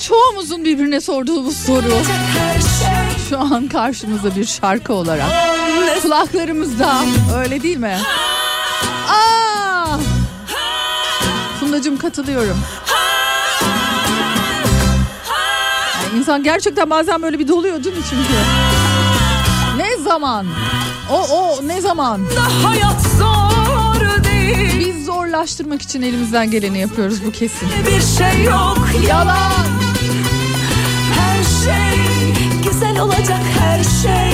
Çoğumuzun birbirine sorduğu bu soru şu an karşımızda bir şarkı olarak. Kulaklarımızda öyle değil mi? Aa! Fundacığım katılıyorum. Yani insan gerçekten bazen böyle bir doluyor değil mi çünkü? Ne zaman? O o ne zaman? hayat zor değil Biz zorlaştırmak için elimizden geleni yapıyoruz bu kesin. Bir şey yok Yalan. Şey güzel olacak her şey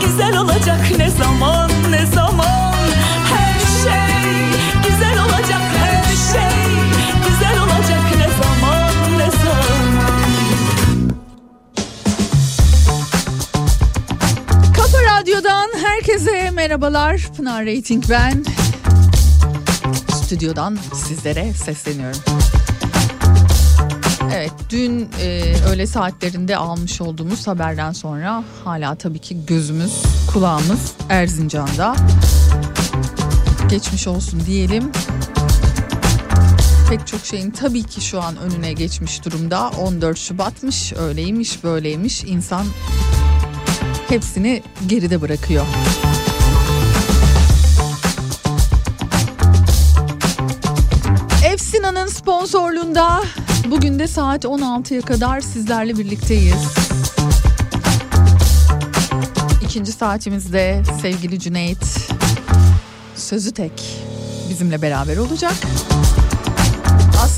Güzel olacak ne zaman ne zaman Her şey güzel olacak her şey Güzel olacak ne zaman ne zaman Kafa Radyo'dan herkese merhabalar. Pınar Rating ben. Stüdyodan sizlere sesleniyorum. Evet dün e, öğle saatlerinde almış olduğumuz haberden sonra hala tabii ki gözümüz kulağımız Erzincan'da. Geçmiş olsun diyelim. Pek çok şeyin tabii ki şu an önüne geçmiş durumda. 14 Şubat'mış öyleymiş böyleymiş insan hepsini geride bırakıyor. Efsina'nın sponsorluğunda bugün de saat 16'ya kadar sizlerle birlikteyiz. İkinci saatimizde sevgili Cüneyt Sözü Tek bizimle beraber olacak.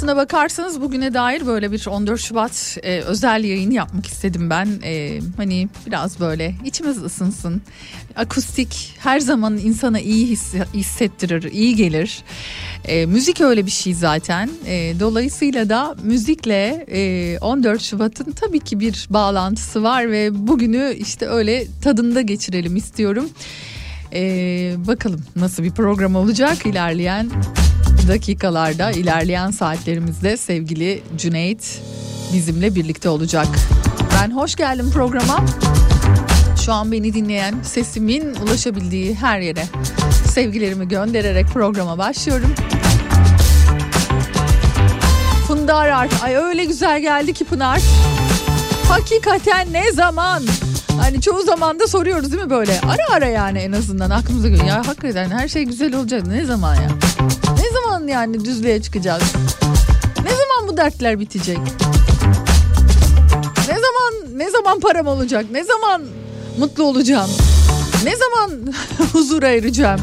Aslına bakarsanız bugüne dair böyle bir 14 Şubat e, özel yayın yapmak istedim ben. E, hani biraz böyle içimiz ısınsın. Akustik her zaman insana iyi his- hissettirir, iyi gelir. E, müzik öyle bir şey zaten. E, dolayısıyla da müzikle e, 14 Şubat'ın tabii ki bir bağlantısı var ve bugünü işte öyle tadında geçirelim istiyorum. E, bakalım nasıl bir program olacak ilerleyen dakikalarda ilerleyen saatlerimizde sevgili Cüneyt bizimle birlikte olacak. Ben hoş geldim programa. Şu an beni dinleyen sesimin ulaşabildiği her yere sevgilerimi göndererek programa başlıyorum. Funda Arar. Ay öyle güzel geldi ki Pınar. Hakikaten ne zaman? Hani çoğu zaman da soruyoruz değil mi böyle? Ara ara yani en azından aklımıza geliyor. Ya hakikaten her şey güzel olacak. Ne zaman ya? Ne zaman yani düzlüğe çıkacağız? Ne zaman bu dertler bitecek? Ne zaman ne zaman param olacak? Ne zaman mutlu olacağım? Ne zaman huzura ereceğim?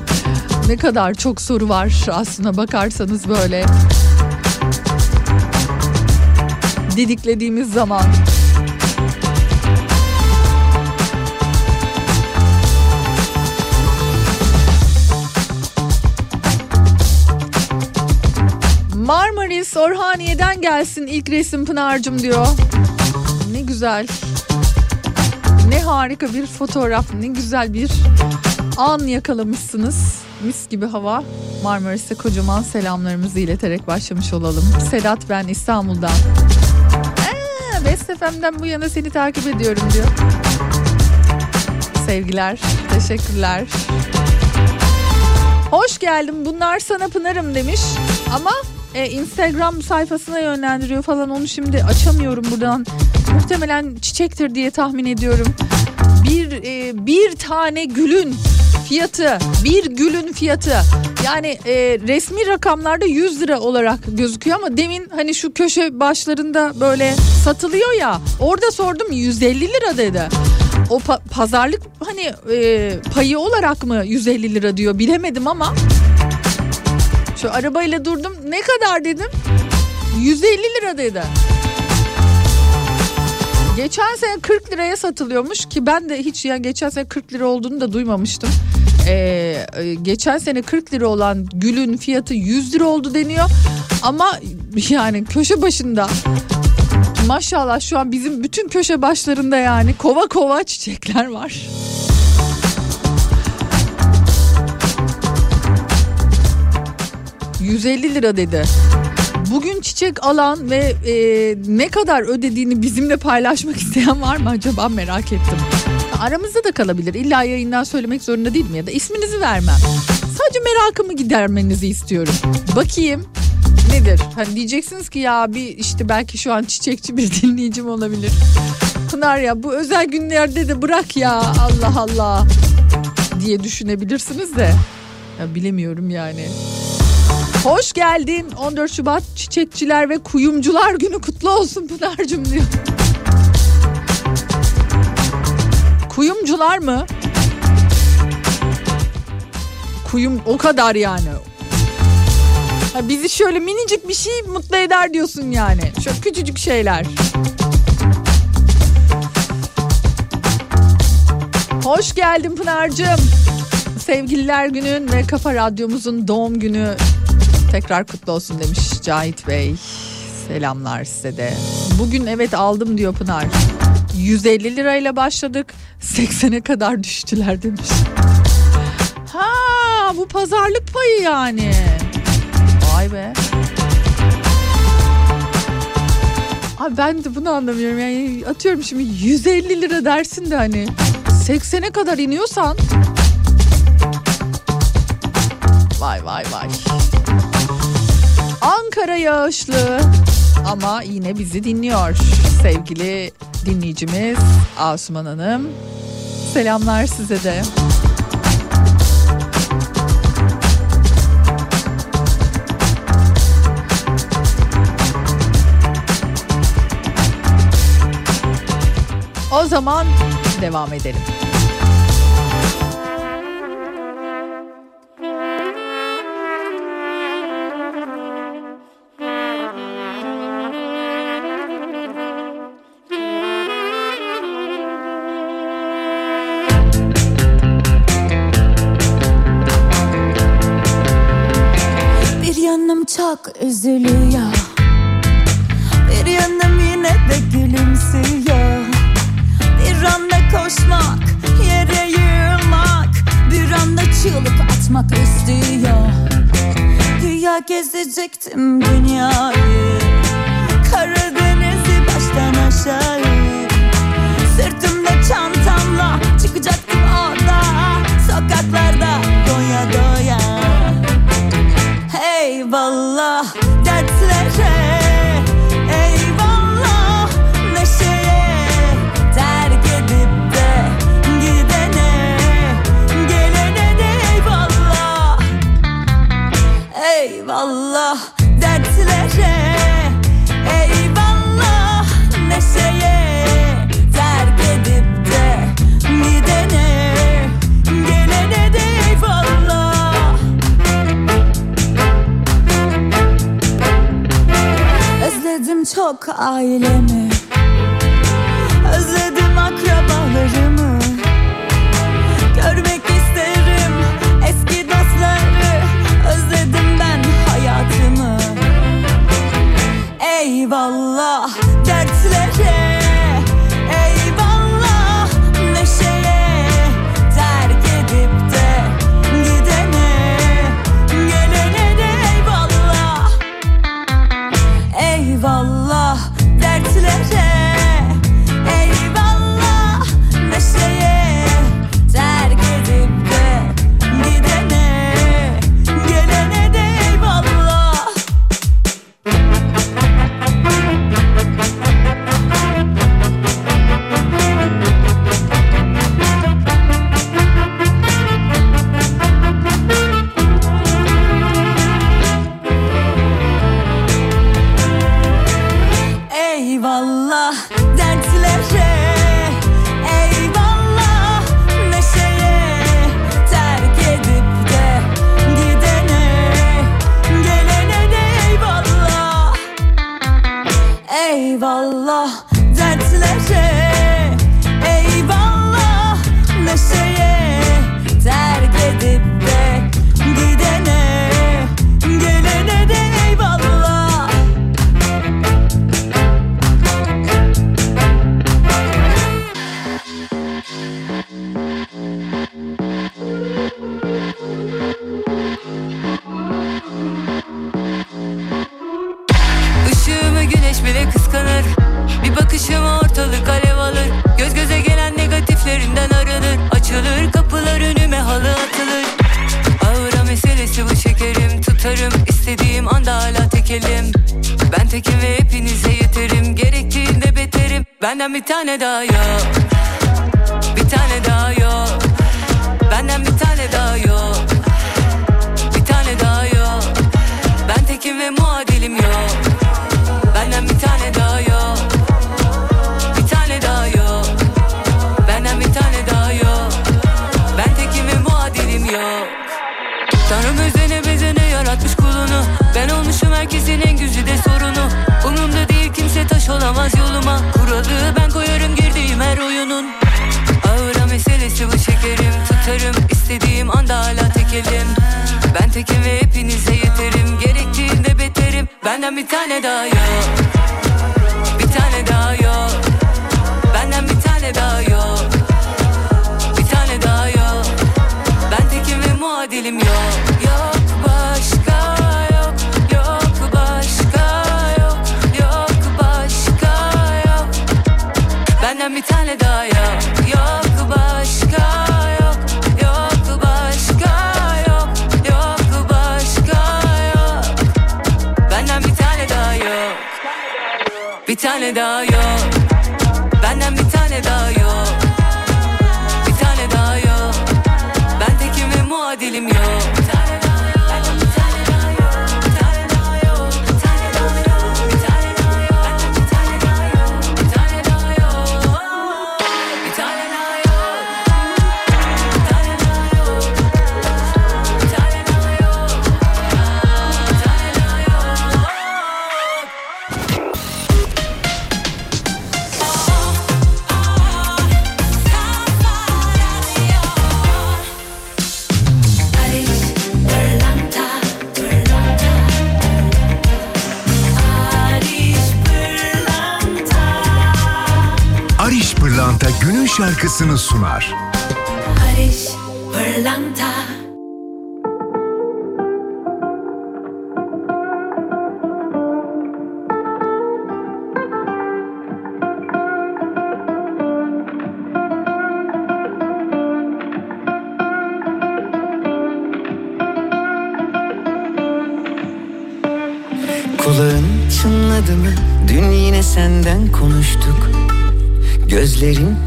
Ne kadar çok soru var aslına bakarsanız böyle. Didiklediğimiz zaman. Orhaniye'den gelsin ilk resim Pınar'cım diyor. Ne güzel. Ne harika bir fotoğraf, ne güzel bir an yakalamışsınız. Mis gibi hava. Marmaris'e kocaman selamlarımızı ileterek başlamış olalım. Sedat ben İstanbul'dan. Ee, Best FM'den bu yana seni takip ediyorum diyor. Sevgiler, teşekkürler. Hoş geldin bunlar sana Pınar'ım demiş. Ama e, Instagram sayfasına yönlendiriyor falan onu şimdi açamıyorum buradan. Muhtemelen çiçektir diye tahmin ediyorum. Bir e, bir tane gülün fiyatı, bir gülün fiyatı. Yani e, resmi rakamlarda 100 lira olarak gözüküyor ama demin hani şu köşe başlarında böyle satılıyor ya. Orada sordum 150 lira dedi. O pa- pazarlık hani e, payı olarak mı 150 lira diyor bilemedim ama şu arabayla durdum ne kadar dedim 150 lira dedi. Geçen sene 40 liraya satılıyormuş ki ben de hiç ya geçen sene 40 lira olduğunu da duymamıştım. Ee, e, geçen sene 40 lira olan gülün fiyatı 100 lira oldu deniyor. Ama yani köşe başında maşallah şu an bizim bütün köşe başlarında yani kova kova çiçekler var. 150 lira dedi. Bugün çiçek alan ve e, ne kadar ödediğini bizimle paylaşmak isteyen var mı acaba merak ettim. Aramızda da kalabilir. İlla yayından söylemek zorunda değil mi? Ya da isminizi vermem. Sadece merakımı gidermenizi istiyorum. Bakayım nedir? Hani diyeceksiniz ki ya bir işte belki şu an çiçekçi bir dinleyicim olabilir. Pınar ya bu özel günlerde de bırak ya Allah Allah diye düşünebilirsiniz de. Ya bilemiyorum yani. Hoş geldin 14 Şubat Çiçekçiler ve Kuyumcular Günü kutlu olsun Pınar'cığım diyor. Kuyumcular mı? Kuyum o kadar yani. Ha, bizi şöyle minicik bir şey mutlu eder diyorsun yani. Şöyle küçücük şeyler. Hoş geldin Pınar'cığım. Sevgililer günün ve Kafa Radyomuzun doğum günü tekrar kutlu olsun demiş Cahit Bey. Selamlar size de. Bugün evet aldım diyor Pınar. 150 lirayla başladık. 80'e kadar düştüler demiş. Ha bu pazarlık payı yani. Vay be. Abi ben de bunu anlamıyorum. Yani atıyorum şimdi 150 lira dersin de hani 80'e kadar iniyorsan Vay vay vay. Ankara yağışlı ama yine bizi dinliyor. Sevgili dinleyicimiz Asuman Hanım. Selamlar size de. O zaman devam edelim. Project Daha yok şarkısını sunar. Barış Pırlanta Kulağın çınladı mı? Dün yine senden konuştuk. Gözlerin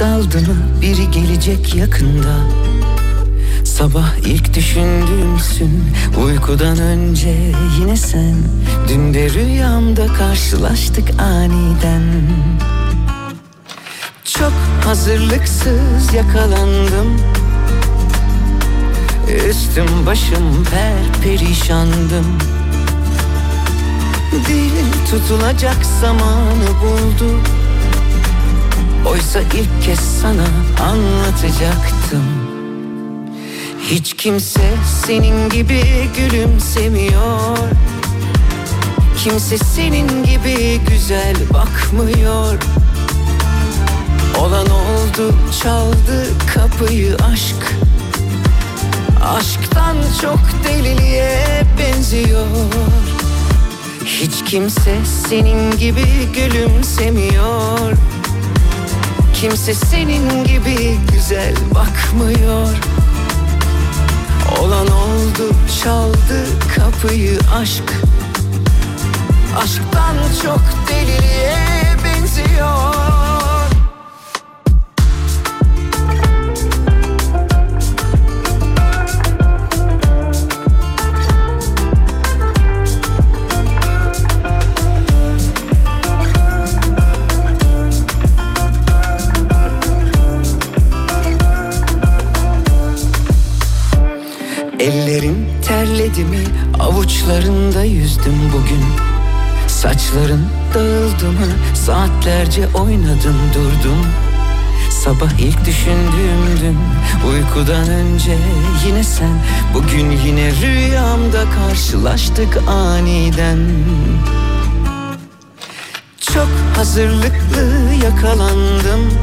hiç daldı mı? Biri gelecek yakında. Sabah ilk düşündüğümsün Uykudan önce yine sen Dün de rüyamda karşılaştık aniden Çok hazırlıksız yakalandım Üstüm başım per perişandım Dil tutulacak zamanı buldu Oysa ilk kez sana anlatacaktım. Hiç kimse senin gibi gülümsemiyor. Kimse senin gibi güzel bakmıyor. Olan oldu çaldı kapıyı aşk. Aşktan çok deliliğe benziyor. Hiç kimse senin gibi gülümsemiyor Kimse senin gibi güzel bakmıyor. Olan oldu çaldı kapıyı aşk. Aşktan çok deliliğe benziyor terledi mi? Avuçlarında yüzdüm bugün. Saçların dağıldı mı? Saatlerce oynadım durdum. Sabah ilk düşündüğümdün uykudan önce yine sen. Bugün yine rüyamda karşılaştık aniden. Çok hazırlıklı yakalandım.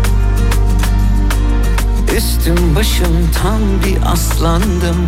Üstüm başım tam bir aslandım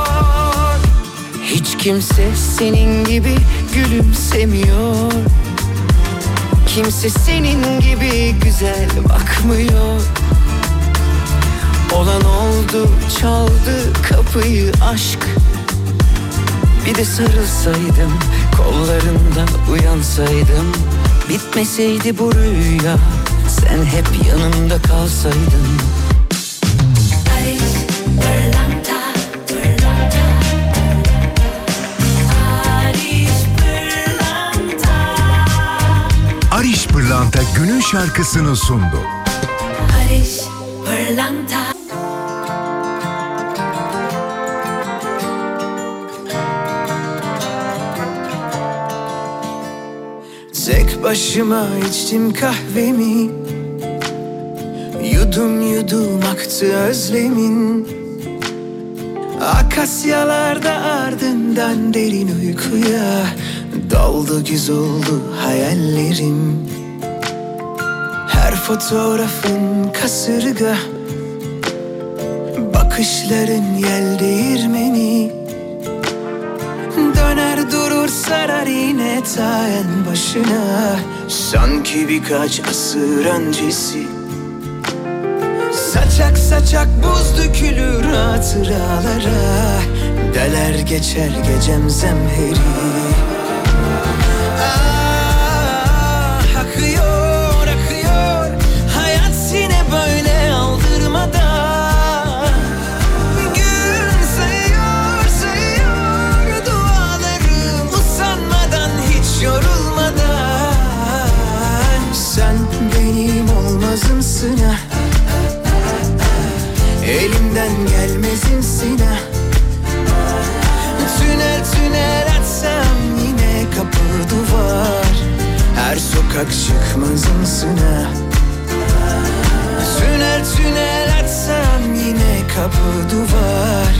Hiç kimse senin gibi gülümsemiyor. Kimse senin gibi güzel bakmıyor. Olan oldu çaldı kapıyı aşk. Bir de sarılsaydım kollarından uyansaydım. Bitmeseydi bu rüya sen hep yanımda kalsaydın. Paris, pırlanta, Pırlanta günün şarkısını sundu. Paris, pırlanta. Tek başıma içtim kahvemi. Yudum yudum aktı özlemin. Akasyalarda ardından derin uykuya Daldı güz oldu hayallerim fotoğrafın kasırga. Bakışların yel değirmeni. Döner durur sarar yine ta en başına. Sanki birkaç asır öncesi. Saçak saçak buz dökülür hatıralara. Deler geçer gecem zemheri Her sokak çıkmazımsın ha Tünel tünel açsam yine kapı duvar.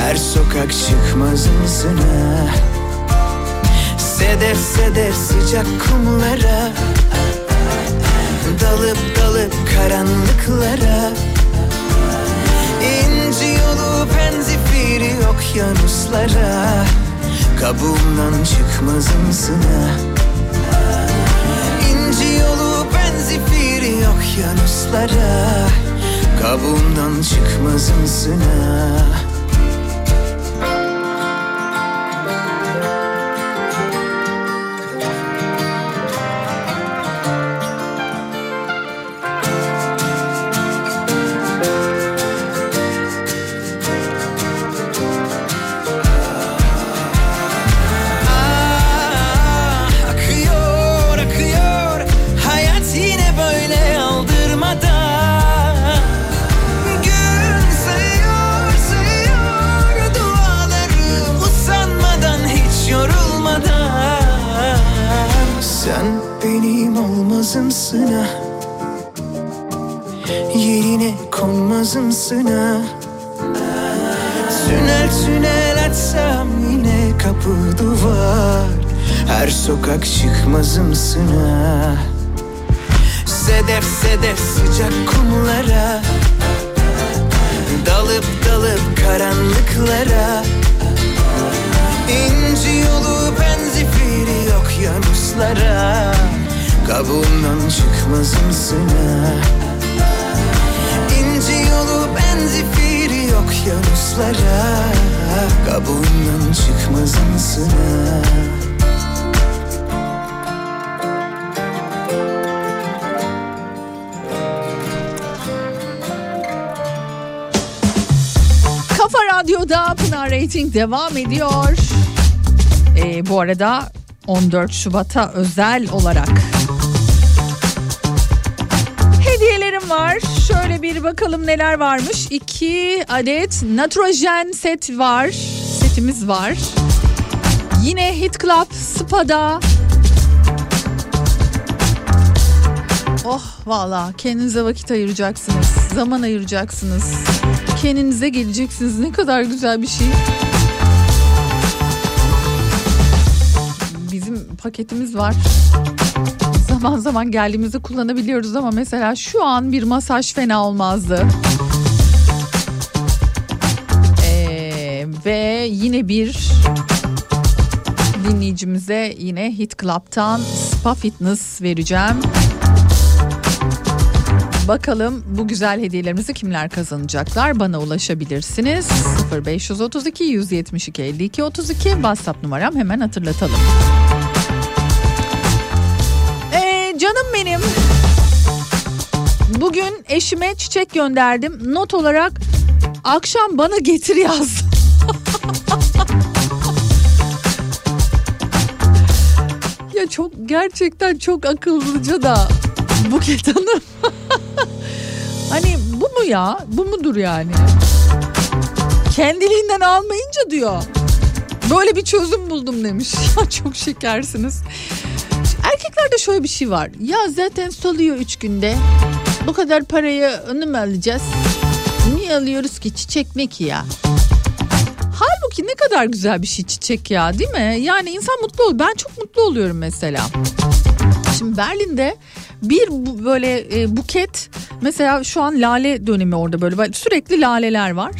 Her sokak çıkmazımsın ha Sedef sedef sıcak kumlara. Dalıp dalıp karanlıklara. İnci yolu penzifiri okyanuslara. Kabuğumdan çıkmazımsın ha İnci yolu penzifiri okyanuslara. Kabuğumdan çıkmazımsın ha olmazımsın ha Yerine konmazımsın ha Tünel tünel açsam yine kapı duvar. Her sokak çıkmazımsın ha Sedef sedef sıcak kumlara. Dalıp dalıp karanlıklara. İnci yolu benzifiri okyanuslara Kabuğumdan çıkmazımsın ha İnci yolu benzifiri okyanuslara Kabuğundan çıkmazımsın ha Kafa Radyo'da Pınar Rating devam ediyor. Ee, bu arada 14 Şubat'a özel olarak bakalım neler varmış. 2 adet natrojen set var. Setimiz var. Yine Hit Club Spa'da Oh valla kendinize vakit ayıracaksınız. Zaman ayıracaksınız. Kendinize geleceksiniz. Ne kadar güzel bir şey. Bizim paketimiz var. Zaman zaman geldiğimizde kullanabiliyoruz ama mesela şu an bir masaj fena olmazdı. Ee, ve yine bir dinleyicimize yine Hit Club'tan Spa Fitness vereceğim. Bakalım bu güzel hediyelerimizi kimler kazanacaklar? Bana ulaşabilirsiniz. 0532 172 52 32 WhatsApp numaram hemen hatırlatalım. Bugün eşime çiçek gönderdim. Not olarak akşam bana getir yaz. ya çok gerçekten çok akıllıca da Buket Hanım. hani bu mu ya? Bu mudur yani? Kendiliğinden almayınca diyor. Böyle bir çözüm buldum demiş. Ya çok şekersiniz. Erkeklerde şöyle bir şey var. Ya zaten soluyor üç günde. Bu kadar parayı onu mu alacağız? Niye alıyoruz ki? Çiçek ne ki ya? Halbuki ne kadar güzel bir şey çiçek ya değil mi? Yani insan mutlu oluyor. Ben çok mutlu oluyorum mesela. Şimdi Berlin'de bir böyle e, buket mesela şu an lale dönemi orada böyle sürekli laleler var.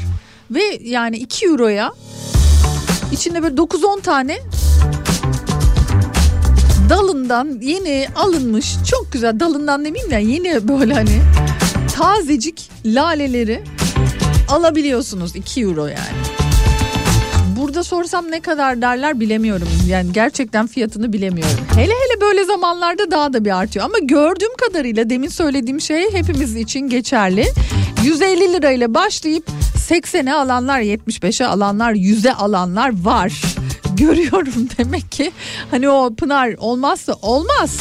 Ve yani 2 euroya içinde böyle 9-10 tane dalından yeni alınmış çok güzel dalından demeyeyim de yeni böyle hani tazecik laleleri alabiliyorsunuz 2 euro yani. Burada sorsam ne kadar derler bilemiyorum. Yani gerçekten fiyatını bilemiyorum. Hele hele böyle zamanlarda daha da bir artıyor. Ama gördüğüm kadarıyla demin söylediğim şey hepimiz için geçerli. 150 lirayla başlayıp 80'e alanlar, 75'e alanlar, 100'e alanlar var. Görüyorum demek ki hani o Pınar olmazsa olmaz.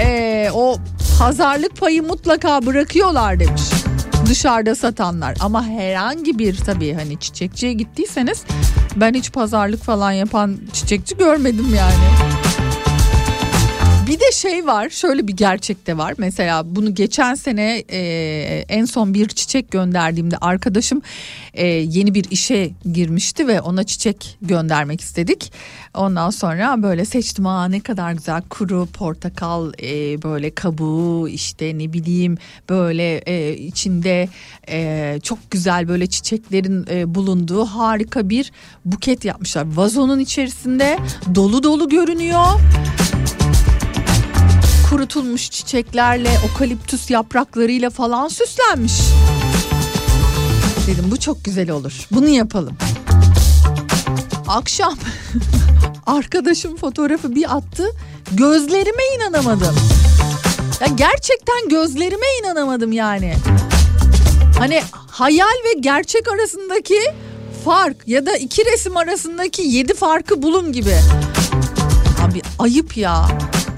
Ee, o pazarlık payı mutlaka bırakıyorlar demiş dışarıda satanlar ama herhangi bir tabii hani çiçekçiye gittiyseniz ben hiç pazarlık falan yapan çiçekçi görmedim yani. Bir de şey var şöyle bir gerçek de var mesela bunu geçen sene e, en son bir çiçek gönderdiğimde arkadaşım e, yeni bir işe girmişti ve ona çiçek göndermek istedik. Ondan sonra böyle seçtim aa ne kadar güzel kuru portakal e, böyle kabuğu işte ne bileyim böyle e, içinde e, çok güzel böyle çiçeklerin e, bulunduğu harika bir buket yapmışlar. Vazonun içerisinde dolu dolu görünüyor kurutulmuş çiçeklerle, okaliptüs yapraklarıyla falan süslenmiş. Dedim bu çok güzel olur. Bunu yapalım. Akşam arkadaşım fotoğrafı bir attı. Gözlerime inanamadım. Ya gerçekten gözlerime inanamadım yani. Hani hayal ve gerçek arasındaki fark ya da iki resim arasındaki yedi farkı bulun gibi. Abi ayıp ya.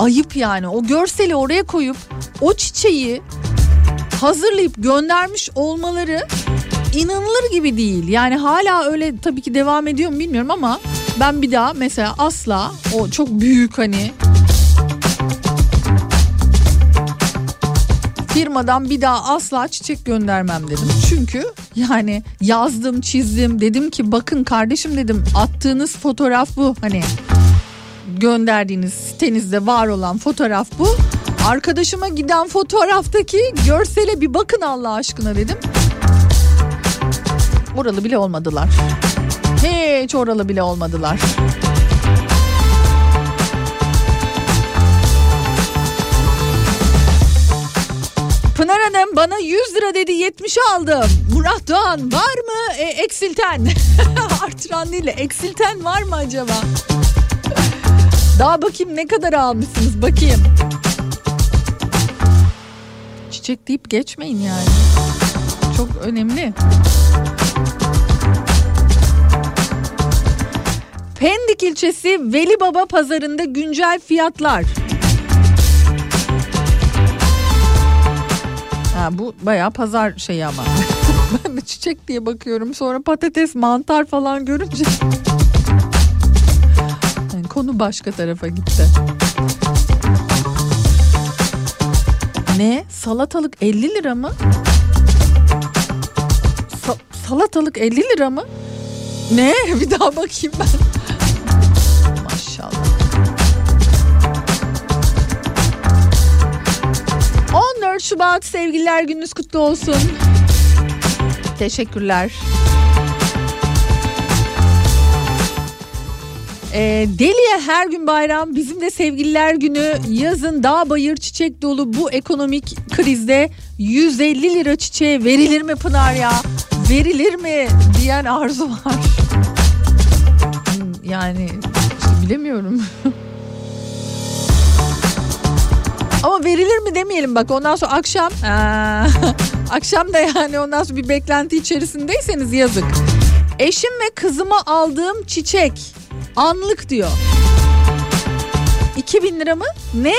Ayıp yani. O görseli oraya koyup o çiçeği hazırlayıp göndermiş olmaları inanılır gibi değil. Yani hala öyle tabii ki devam ediyor mu bilmiyorum ama ben bir daha mesela asla o çok büyük hani firmadan bir daha asla çiçek göndermem dedim. Çünkü yani yazdım çizdim dedim ki bakın kardeşim dedim attığınız fotoğraf bu hani gönderdiğiniz sitenizde var olan fotoğraf bu. Arkadaşıma giden fotoğraftaki görsele bir bakın Allah aşkına dedim. Oralı bile olmadılar. Hiç oralı bile olmadılar. Pınar Hanım bana 100 lira dedi 70'e aldım. Murat Doğan var mı e, eksilten? Artıran değil de eksilten var mı acaba? Daha bakayım ne kadar almışsınız bakayım. Çiçek deyip geçmeyin yani. Çok önemli. Pendik ilçesi Veli Baba pazarında güncel fiyatlar. Ha, bu bayağı pazar şeyi ama. ben de çiçek diye bakıyorum sonra patates mantar falan görünce. Konu başka tarafa gitti. Ne? Salatalık 50 lira mı? Sa- salatalık 50 lira mı? Ne? Bir daha bakayım ben. Maşallah. Şubat sevgililer gününüz kutlu olsun. Teşekkürler. Ee, Deliye her gün bayram bizim de sevgililer günü. Yazın dağ bayır çiçek dolu. Bu ekonomik krizde 150 lira çiçeğe verilir mi Pınar ya? Verilir mi diyen arzu var. Hmm, yani işte bilemiyorum. Ama verilir mi demeyelim bak ondan sonra akşam Aa, akşam da yani ondan sonra bir beklenti içerisindeyseniz yazık. Eşim ve kızıma aldığım çiçek Anlık diyor. 2000 lira mı? Ne?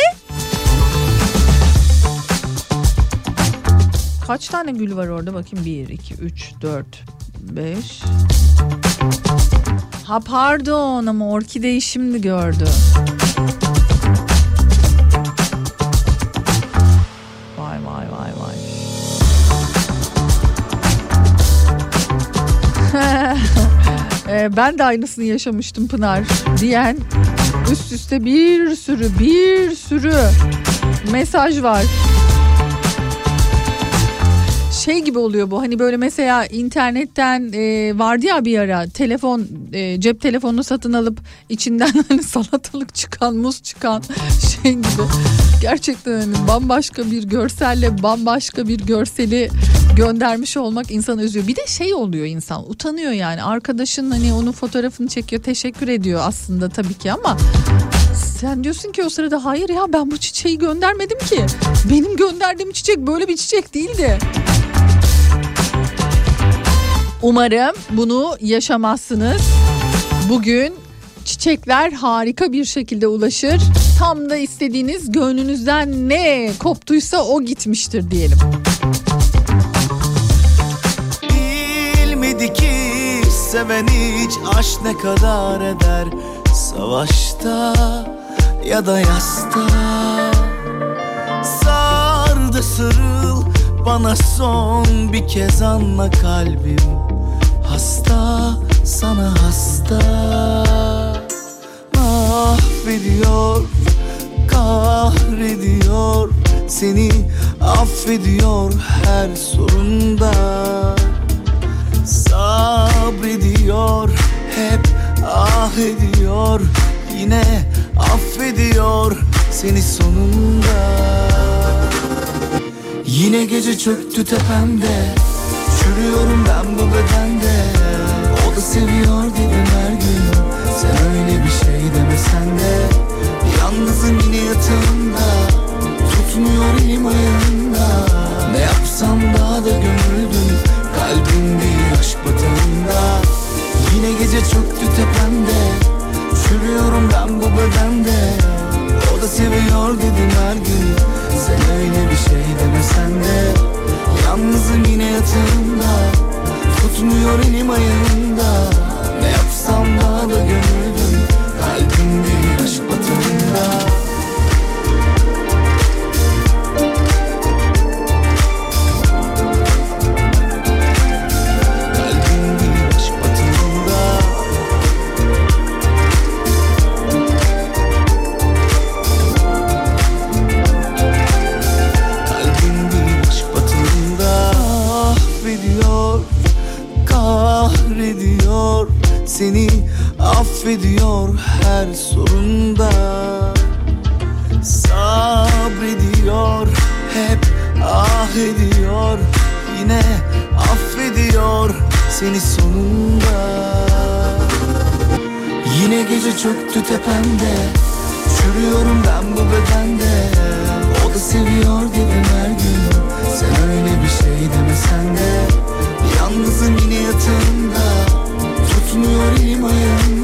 Kaç tane gül var orada bakayım 1 2 3 4 5 Ha pardon ama orkideyi şimdi gördü. Vay vay vay vay. Ee, ben de aynısını yaşamıştım Pınar diyen üst üste bir sürü bir sürü mesaj var. Şey gibi oluyor bu hani böyle mesela internetten e, vardı ya bir ara telefon e, cep telefonunu satın alıp içinden hani salatalık çıkan muz çıkan şey gibi gerçekten hani bambaşka bir görselle bambaşka bir görseli göndermiş olmak insanı üzüyor. Bir de şey oluyor insan utanıyor yani arkadaşın hani onun fotoğrafını çekiyor teşekkür ediyor aslında tabii ki ama sen diyorsun ki o sırada hayır ya ben bu çiçeği göndermedim ki. Benim gönderdiğim çiçek böyle bir çiçek değildi. Umarım bunu yaşamazsınız. Bugün çiçekler harika bir şekilde ulaşır. Tam da istediğiniz gönlünüzden ne koptuysa o gitmiştir diyelim. Seven hiç aşk ne kadar eder? Savaşta ya da yasta? Sar da sarıl bana son bir kez anla kalbim. Hasta sana hasta. Mahvediyor kahrediyor Seni affediyor her sorunda Sabrediyor hep ah ediyor Yine affediyor seni sonunda. Yine gece çöktü tepemde Çürüyorum ben bu bedende. O da seviyor dedim her gün Sen öyle bir şey demesen de. Yalnızım yine yatağımda Tutmuyor elim ayağımda. Ne yapsam daha da gömüldüm gece çöktü tepemde Çürüyorum ben bu bedende. O da seviyor dedim her gün. Sen öyle bir şey demesen de. Yalnızım yine yatağımda. Tutmuyor elim ayağımda. Ne yapsam daha da gömüldüm Seni affediyor her sorunda. Sabrediyor, hep ah ediyor. Yine affediyor seni sonunda. Yine gece çöktü tepemde Çürüyorum ben bu bedende. O da seviyor dedim her gün. Sen öyle bir şey demesen de. Yalnızım yine yatağımda Tutmuyor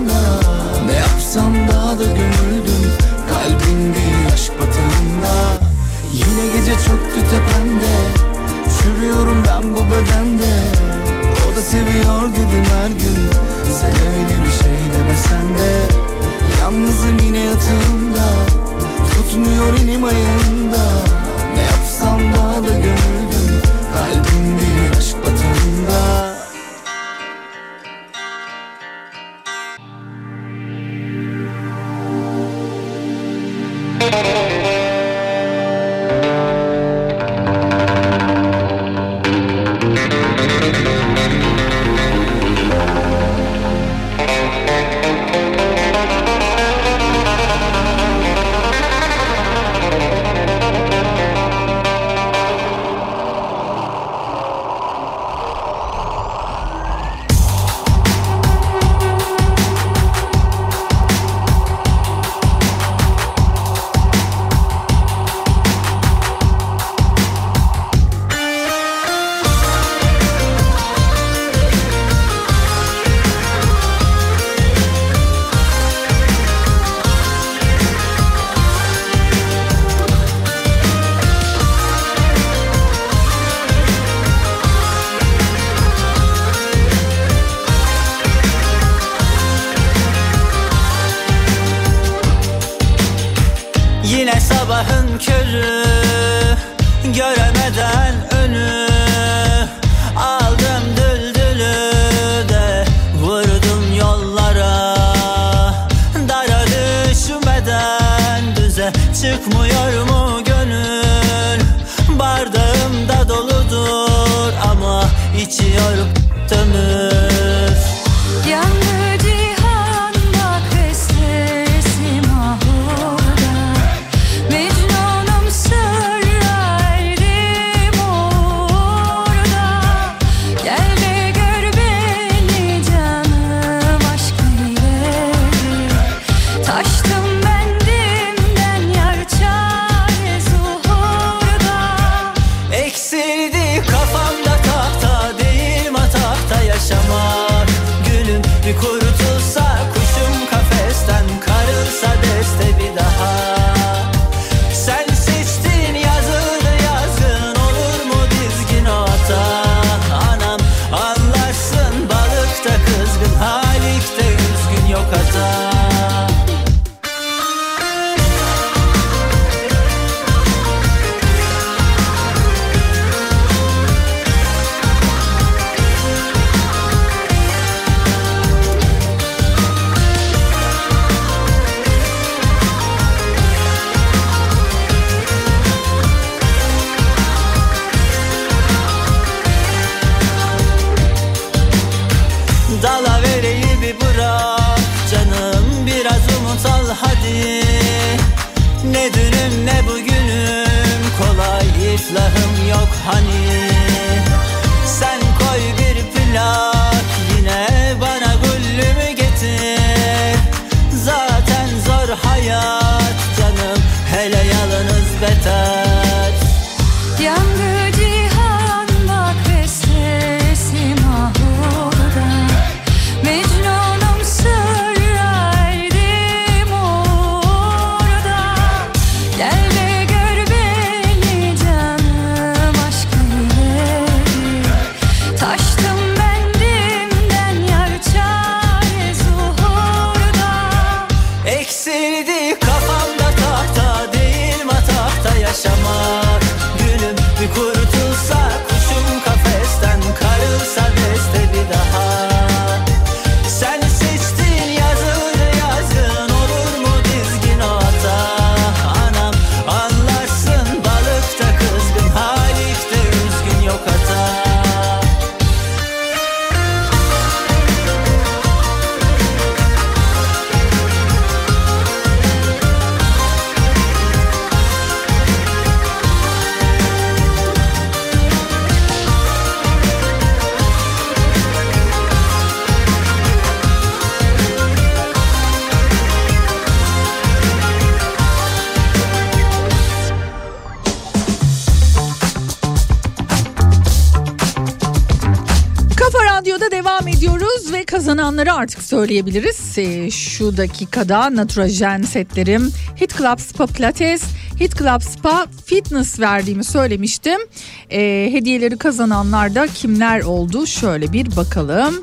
söyleyebiliriz. Ee, şu dakikada Naturaljen setlerim Hit Club Spa Pilates, Hit Club Spa Fitness verdiğimi söylemiştim. Ee, hediyeleri kazananlar da kimler oldu? Şöyle bir bakalım.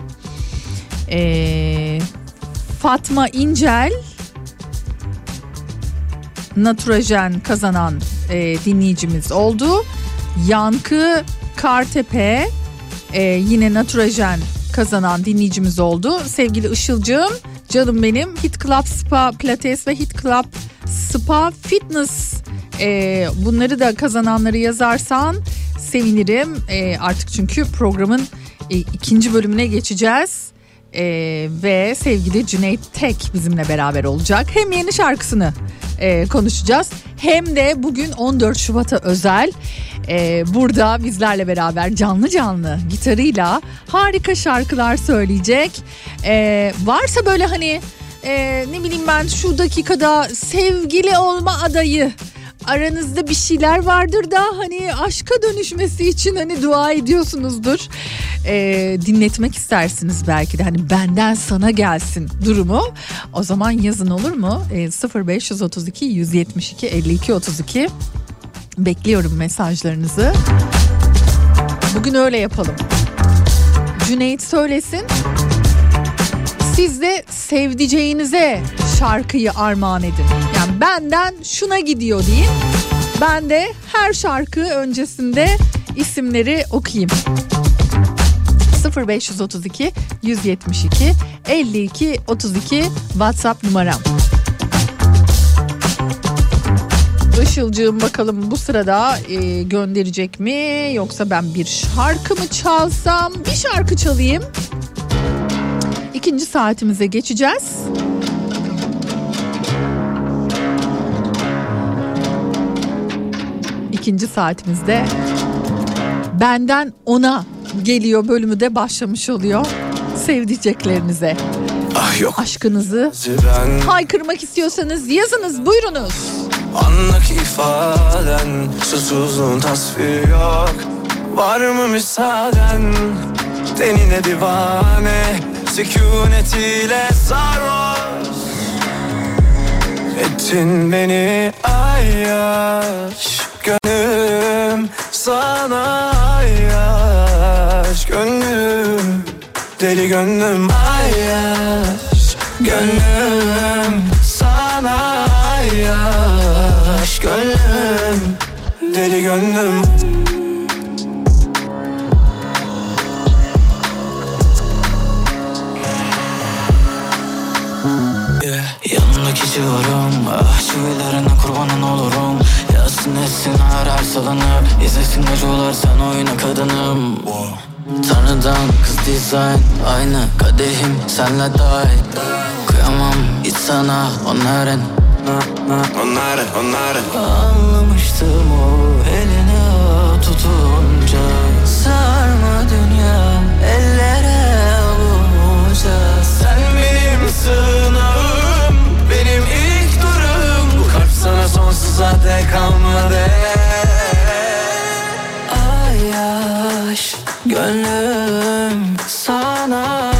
Ee, Fatma İncel Naturajen kazanan e, dinleyicimiz oldu. Yankı Kartepe e, yine Naturajen kazanan dinleyicimiz oldu. Sevgili Işılcığım canım benim Hit Club Spa Pilates ve Hit Club Spa Fitness e, bunları da kazananları yazarsan sevinirim. E, artık çünkü programın e, ikinci bölümüne geçeceğiz. Ee, ve sevgili Cüneyt Tek bizimle beraber olacak. Hem yeni şarkısını e, konuşacağız hem de bugün 14 Şubat'a özel e, burada bizlerle beraber canlı canlı gitarıyla harika şarkılar söyleyecek. E, varsa böyle hani e, ne bileyim ben şu dakikada sevgili olma adayı aranızda bir şeyler vardır da hani aşka dönüşmesi için hani dua ediyorsunuzdur. Ee, dinletmek istersiniz belki de hani benden sana gelsin durumu. O zaman yazın olur mu? Ee, 0532 172 52 32 bekliyorum mesajlarınızı. Bugün öyle yapalım. Cüneyt söylesin. Siz de sevdiceğinize şarkıyı armağan edin. Yani benden şuna gidiyor deyin. Ben de her şarkı öncesinde isimleri okuyayım. 0532 172 52 32 WhatsApp numaram. Işılcığım bakalım bu sırada e, gönderecek mi yoksa ben bir şarkı mı çalsam? Bir şarkı çalayım. İkinci saatimize geçeceğiz. İkinci saatimizde benden ona geliyor bölümü de başlamış oluyor. Sevdiceklerinize Ah yok aşkınızı ben haykırmak istiyorsanız yazınız buyurunuz. Anlık ifaden Susuzluğun tasviri yok Var mı müsaaden Tenine divane Sükunetiyle sarhoş. Ettin beni ayyaş Gönlüm sana ayyaş Gönlüm deli gönlüm ayyaş Gönlüm sana ayyaş Gönlüm deli gönlüm Yeah. Yanındaki civarım Ah çivilerine kurbanın olurum? Yazsın etsin her her salınıp İzlesin acılar sen oyna kadınım. Tanrıdan kız dizayn Aynı kadehim senle dahil. Kıyamam hiç sana onların. Onların onların. Anlamıştım o eline tutunca. Sarma dünya ellere avunca Sen benim dek kalmadı. Ayaş Gönlüm sana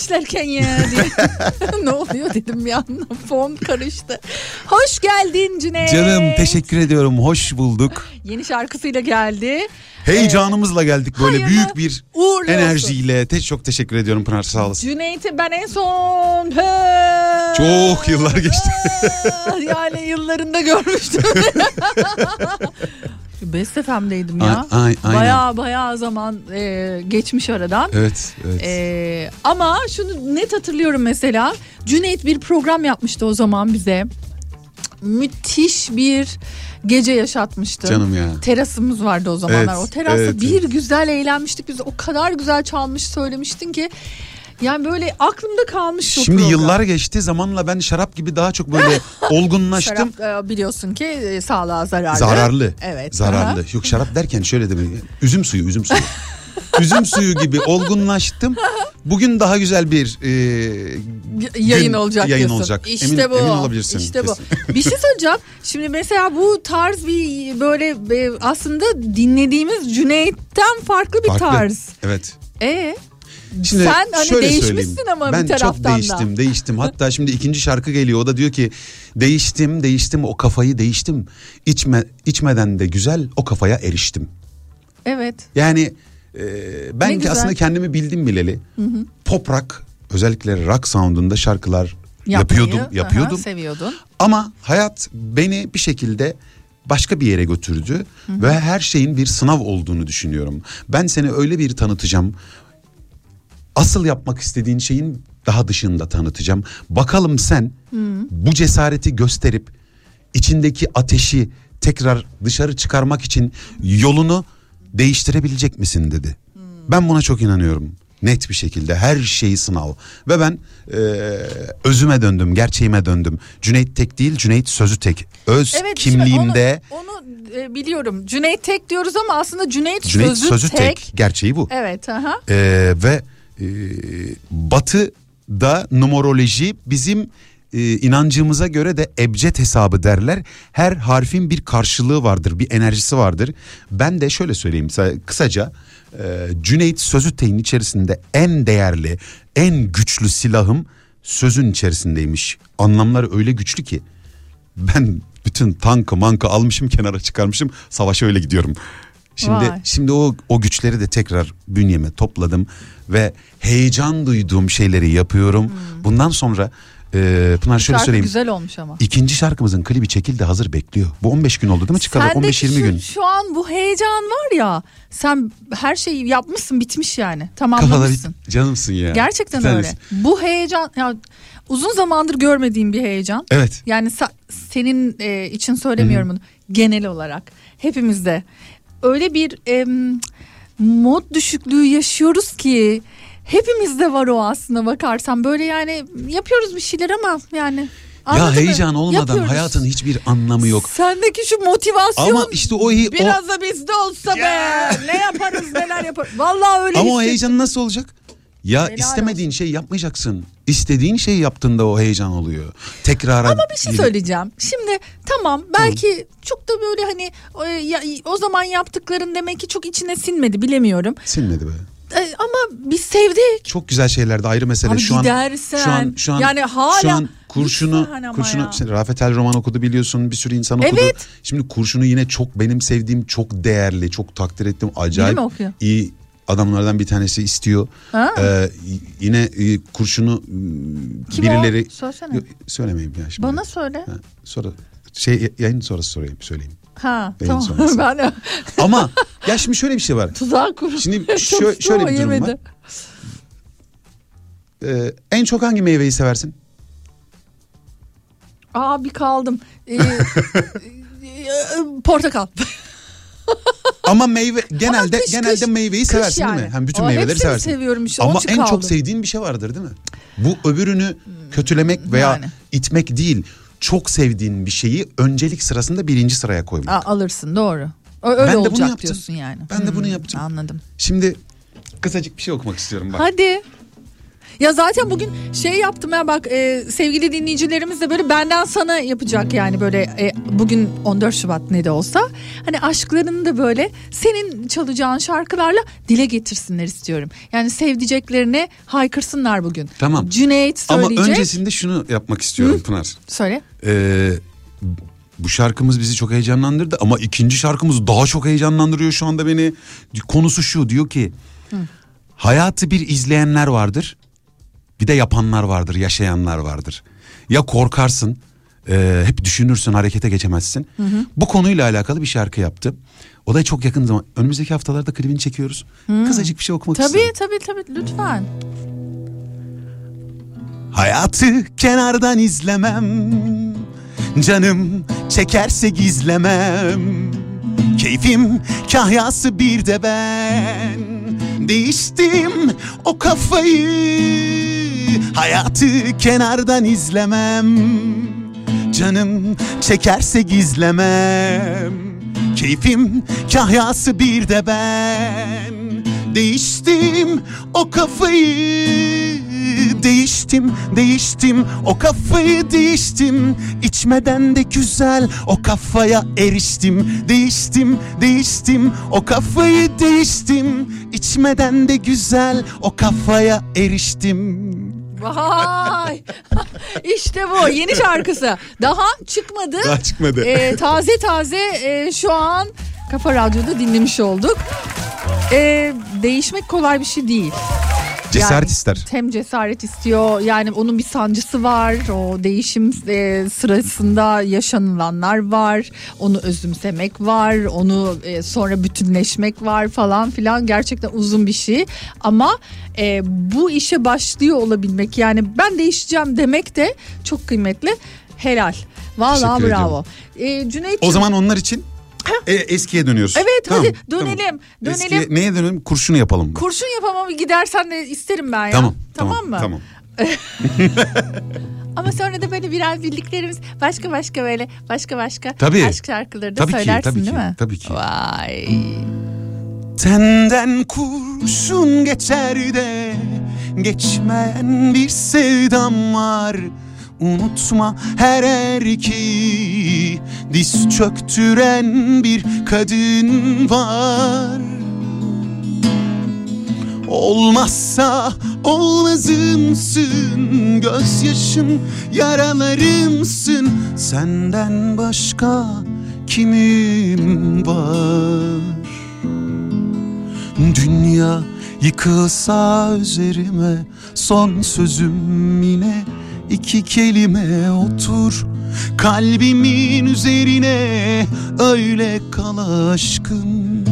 başlarken ya diye. ne oluyor dedim bir anda fon karıştı. Hoş geldin Cüneyt. Canım teşekkür ediyorum. Hoş bulduk. Yeni şarkısıyla geldi. Heyecanımızla geldik böyle hayırlı büyük bir uğurlu enerjiyle. Te çok teşekkür ediyorum Pınar sağ olasın. Cüneyt'i ben en son Çok yıllar geçti. yani yıllarında görmüştüm. Best FM'deydim ya. Ay- ay- aynen. Baya baya zaman e, geçmiş aradan. Evet, evet. E, ama şunu net hatırlıyorum mesela. Cüneyt bir program yapmıştı o zaman bize. Müthiş bir gece yaşatmıştı. Canım ya. Terasımız vardı o zamanlar. Evet, o terasta evet, bir güzel eğlenmiştik biz. O kadar güzel çalmış söylemiştin ki. Yani böyle aklımda kalmış o Şimdi program. yıllar geçti zamanla ben şarap gibi daha çok böyle olgunlaştım. Şarap e, biliyorsun ki e, sağlığa zararlı. Zararlı. Evet. Zararlı. aha. Yok şarap derken şöyle demek. Üzüm suyu, üzüm suyu. üzüm suyu gibi olgunlaştım. Bugün daha güzel bir e, yayın gün- olacak yayın diyorsun. olacak. İşte Emin- bu. emin olabilirsin. İşte bu. Kesin. Bir şey söyleyeceğim. Şimdi mesela bu tarz bir böyle e, aslında dinlediğimiz Cüneyt'ten farklı bir Farklı. tarz. Evet. E Şimdi sen hani şöyle değişmişsin söyleyeyim. ama ben bir taraftan çok da. değiştim, değiştim. Hatta şimdi ikinci şarkı geliyor. O da diyor ki değiştim, değiştim. O kafayı değiştim. İçme, içmeden de güzel o kafaya eriştim. Evet. Yani e, ben ki aslında kendimi bildim bileli. Hı hı. Pop rock özellikle rock sound'unda şarkılar Yapmayı, yapıyordum, aha, yapıyordum. seviyordun. Ama hayat beni bir şekilde başka bir yere götürdü Hı hı. ve her şeyin bir sınav olduğunu düşünüyorum. Ben seni öyle bir tanıtacağım. Asıl yapmak istediğin şeyin daha dışında tanıtacağım. Bakalım sen bu cesareti gösterip içindeki ateşi tekrar dışarı çıkarmak için yolunu değiştirebilecek misin dedi. Ben buna çok inanıyorum. Net bir şekilde her şeyi sınav. Ve ben e, özüme döndüm, gerçeğime döndüm. Cüneyt tek değil, Cüneyt sözü tek. Öz Evet kimliğimde onu, onu e, biliyorum. Cüneyt tek diyoruz ama aslında Cüneyt, Cüneyt sözü, sözü tek. tek. Gerçeği bu. Evet. Aha. Ee, ve e, batıda numeroloji bizim e, inancımıza göre de ebced hesabı derler. Her harfin bir karşılığı vardır, bir enerjisi vardır. Ben de şöyle söyleyeyim sa- kısaca. e, Cüneyt Sözütey'in içerisinde en değerli, en güçlü silahım sözün içerisindeymiş. Anlamları öyle güçlü ki ben bütün tankı mankı almışım kenara çıkarmışım savaşa öyle gidiyorum. Şimdi Vay. şimdi o o güçleri de tekrar bünyeme topladım ve heyecan duyduğum şeyleri yapıyorum. Bundan sonra e, Pınar şöyle Şarkı söyleyeyim. güzel olmuş ama. İkinci şarkımızın klibi çekildi hazır bekliyor. Bu 15 gün oldu değil mi? Sendeki 15-20 şu, gün. Şu an bu heyecan var ya. Sen her şeyi yapmışsın bitmiş yani. Tamamlamışsın. bir canımsın ya. Gerçekten öyle. Bu heyecan ya uzun zamandır görmediğim bir heyecan. Evet. Yani senin e, için söylemiyorum bunu. Genel olarak hepimizde öyle bir em, mod düşüklüğü yaşıyoruz ki hepimizde var o aslında bakarsan böyle yani yapıyoruz bir şeyler ama yani Ya anladın mı? heyecan olmadan Yapıyoruz. hayatın hiçbir anlamı yok. Sendeki şu motivasyon Ama işte o o- biraz da bizde olsa be. Ne yaparız neler yaparız. Vallahi öyle Ama o hissettim. heyecan nasıl olacak? Ya Helal istemediğin şeyi yapmayacaksın. İstediğin şeyi yaptığında o heyecan oluyor. Tekrara Ama bir şey söyleyeceğim. Şimdi tamam belki çok da böyle hani e, ya- o zaman yaptıkların demek ki çok içine sinmedi bilemiyorum. Sinmedi be. E, ama biz sevdik. Çok güzel şeyler de ayrı mesele. Abi şu an gidersen, şu an şu an yani hala- şu an kurşunu kurşunu ya. işte Rafet El roman okudu biliyorsun bir sürü insan okudu. Evet. Şimdi kurşunu yine çok benim sevdiğim çok değerli çok takdir ettiğim acayip iyi adamlardan bir tanesi istiyor. Ha. Ee, yine e, kurşunu e, Kim o? birileri Söylesene. Yok, söylemeyeyim ya şimdi. Bana söyle. Ha, sonra şey yayın sonrası sorayım söyleyeyim. Ha Benim tamam. sonrası. ben Ama ya şimdi şöyle bir şey var. tuzak kurmuş. Şimdi şö- şöyle bir durum yemedi. var. Ee, en çok hangi meyveyi seversin? Aa bir kaldım. Ee, e, portakal. Ama meyve genelde kış, genelde kış. meyveyi Kış seversin yani. değil mi? Hem bütün Aa, meyveleri seversin. seviyorum işte, Ama en çok sevdiğin bir şey vardır değil mi? Bu öbürünü kötülemek veya Yani. itmek değil. Çok sevdiğin bir şeyi öncelik sırasında birinci sıraya koymak. Aa, alırsın doğru. Öyle Ben de bunu yaptım. diyorsun yani. Ben de bunu Hmm, yaptım. Anladım. Şimdi kısacık bir şey okumak istiyorum bak. Hadi. Ya zaten bugün şey yaptım ya bak e, sevgili dinleyicilerimiz de böyle benden sana yapacak yani böyle e, bugün 14 Şubat ne de olsa hani aşklarını da böyle senin çalacağın şarkılarla dile getirsinler istiyorum. Yani sevdiceklerine haykırsınlar bugün. Tamam. Cüneyt Ama söyleyecek. öncesinde şunu yapmak istiyorum Pınar. Söyle. Ee, bu şarkımız bizi çok heyecanlandırdı ama ikinci şarkımız daha çok heyecanlandırıyor şu anda beni. Konusu şu diyor ki hayatı bir izleyenler vardır bir de yapanlar vardır yaşayanlar vardır. Ya korkarsın e, hep düşünürsün harekete geçemezsin. Bu konuyla alakalı bir şarkı yaptı. O da çok yakın zaman önümüzdeki haftalarda klibini çekiyoruz. Kısacık bir şey okumak Tabii istedim. tabii tabii lütfen. Hayatı kenardan izlemem Canım çekerse gizlemem Keyfim kahyası bir de ben. Değiştim o kafayı Hayatı kenardan izlemem. Canım çekerse gizlemem. Keyfim kahyası bir de ben. Değiştim o kafayı Değiştim, değiştim O kafayı değiştim İçmeden de güzel O kafaya eriştim Değiştim, değiştim O kafayı değiştim İçmeden de güzel O kafaya eriştim Vay işte bu yeni şarkısı daha çıkmadı. Daha çıkmadı. Ee, taze taze e, şu an Kafa Radyo'da dinlemiş olduk. Ee, değişmek kolay bir şey değil. Cesaret Yani ister. Hem cesaret istiyor yani onun bir sancısı var. O değişim e, sırasında yaşanılanlar var. Onu özümsemek var. Onu e, sonra bütünleşmek var falan filan. Gerçekten uzun bir şey. Ama e, bu işe başlıyor olabilmek yani ben değişeceğim demek de çok kıymetli. Helal. Vallahi Teşekkür bravo. E, Cüneyt O zaman onlar için e, eskiye dönüyoruz. Evet, hadi tamam. dönelim, dönelim. Eskiye, neye dönelim? Kurşunu yapalım. kurşun yapamam gidersen de isterim ben ya. Tamam, Tamam, tamam, mı? Tamam. Ama sonra da böyle biraz bildiklerimiz başka başka böyle başka başka Tabii. aşk şarkıları da Tabii ki, söylersin tabii değil ki, mi? tabii ki. Vay. Tenden kurşun geçer de geçmeyen bir sevdam var. Unutma her erkeği diz çöktüren bir kadın var. Olmazsa olmazımsın Gözyaşım yaralarımsın. Senden başka kimim var? Dünya yıkılsa üzerime Son sözüm yine iki kelime otur Kalbimin üzerine. Öyle kal aşkım.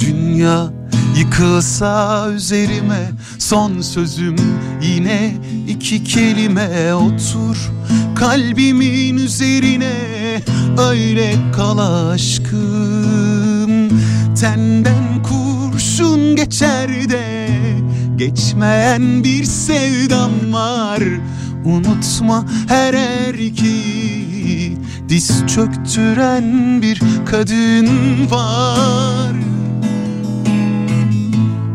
Dünya yıkılsa üzerime. Son sözüm yine iki kelime otur Kalbimin üzerine. Öyle kal aşkım. Tenden kurşun geçer de Geçmeyen bir sevdam var Unutma her erkeği Diz çöktüren bir kadın var.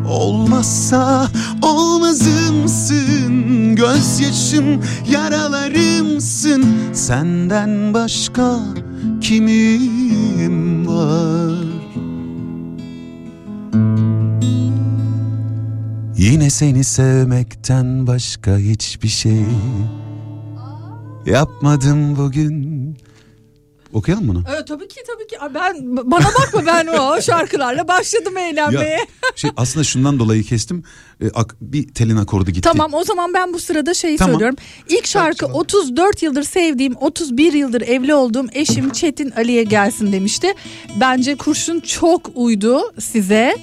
Olmazsa olmazımsın Gözyaşım yaralarımsın. Senden başka kimim var seni sevmekten başka hiçbir şey Yapmadım bugün Okuyalım bunu. Evet tabii ki tabii ki. Ben bana bakma ben o şarkılarla başladım eğlenmeye. Ya, şey aslında şundan dolayı kestim. E, ak- bir telin akordu gitti. Tamam o zaman ben bu sırada şeyi Tamam. söylüyorum. İlk şarkı 34 yıldır sevdiğim 31 yıldır evli olduğum eşim Çetin Ali'ye gelsin demişti. Bence kurşun çok uydu size.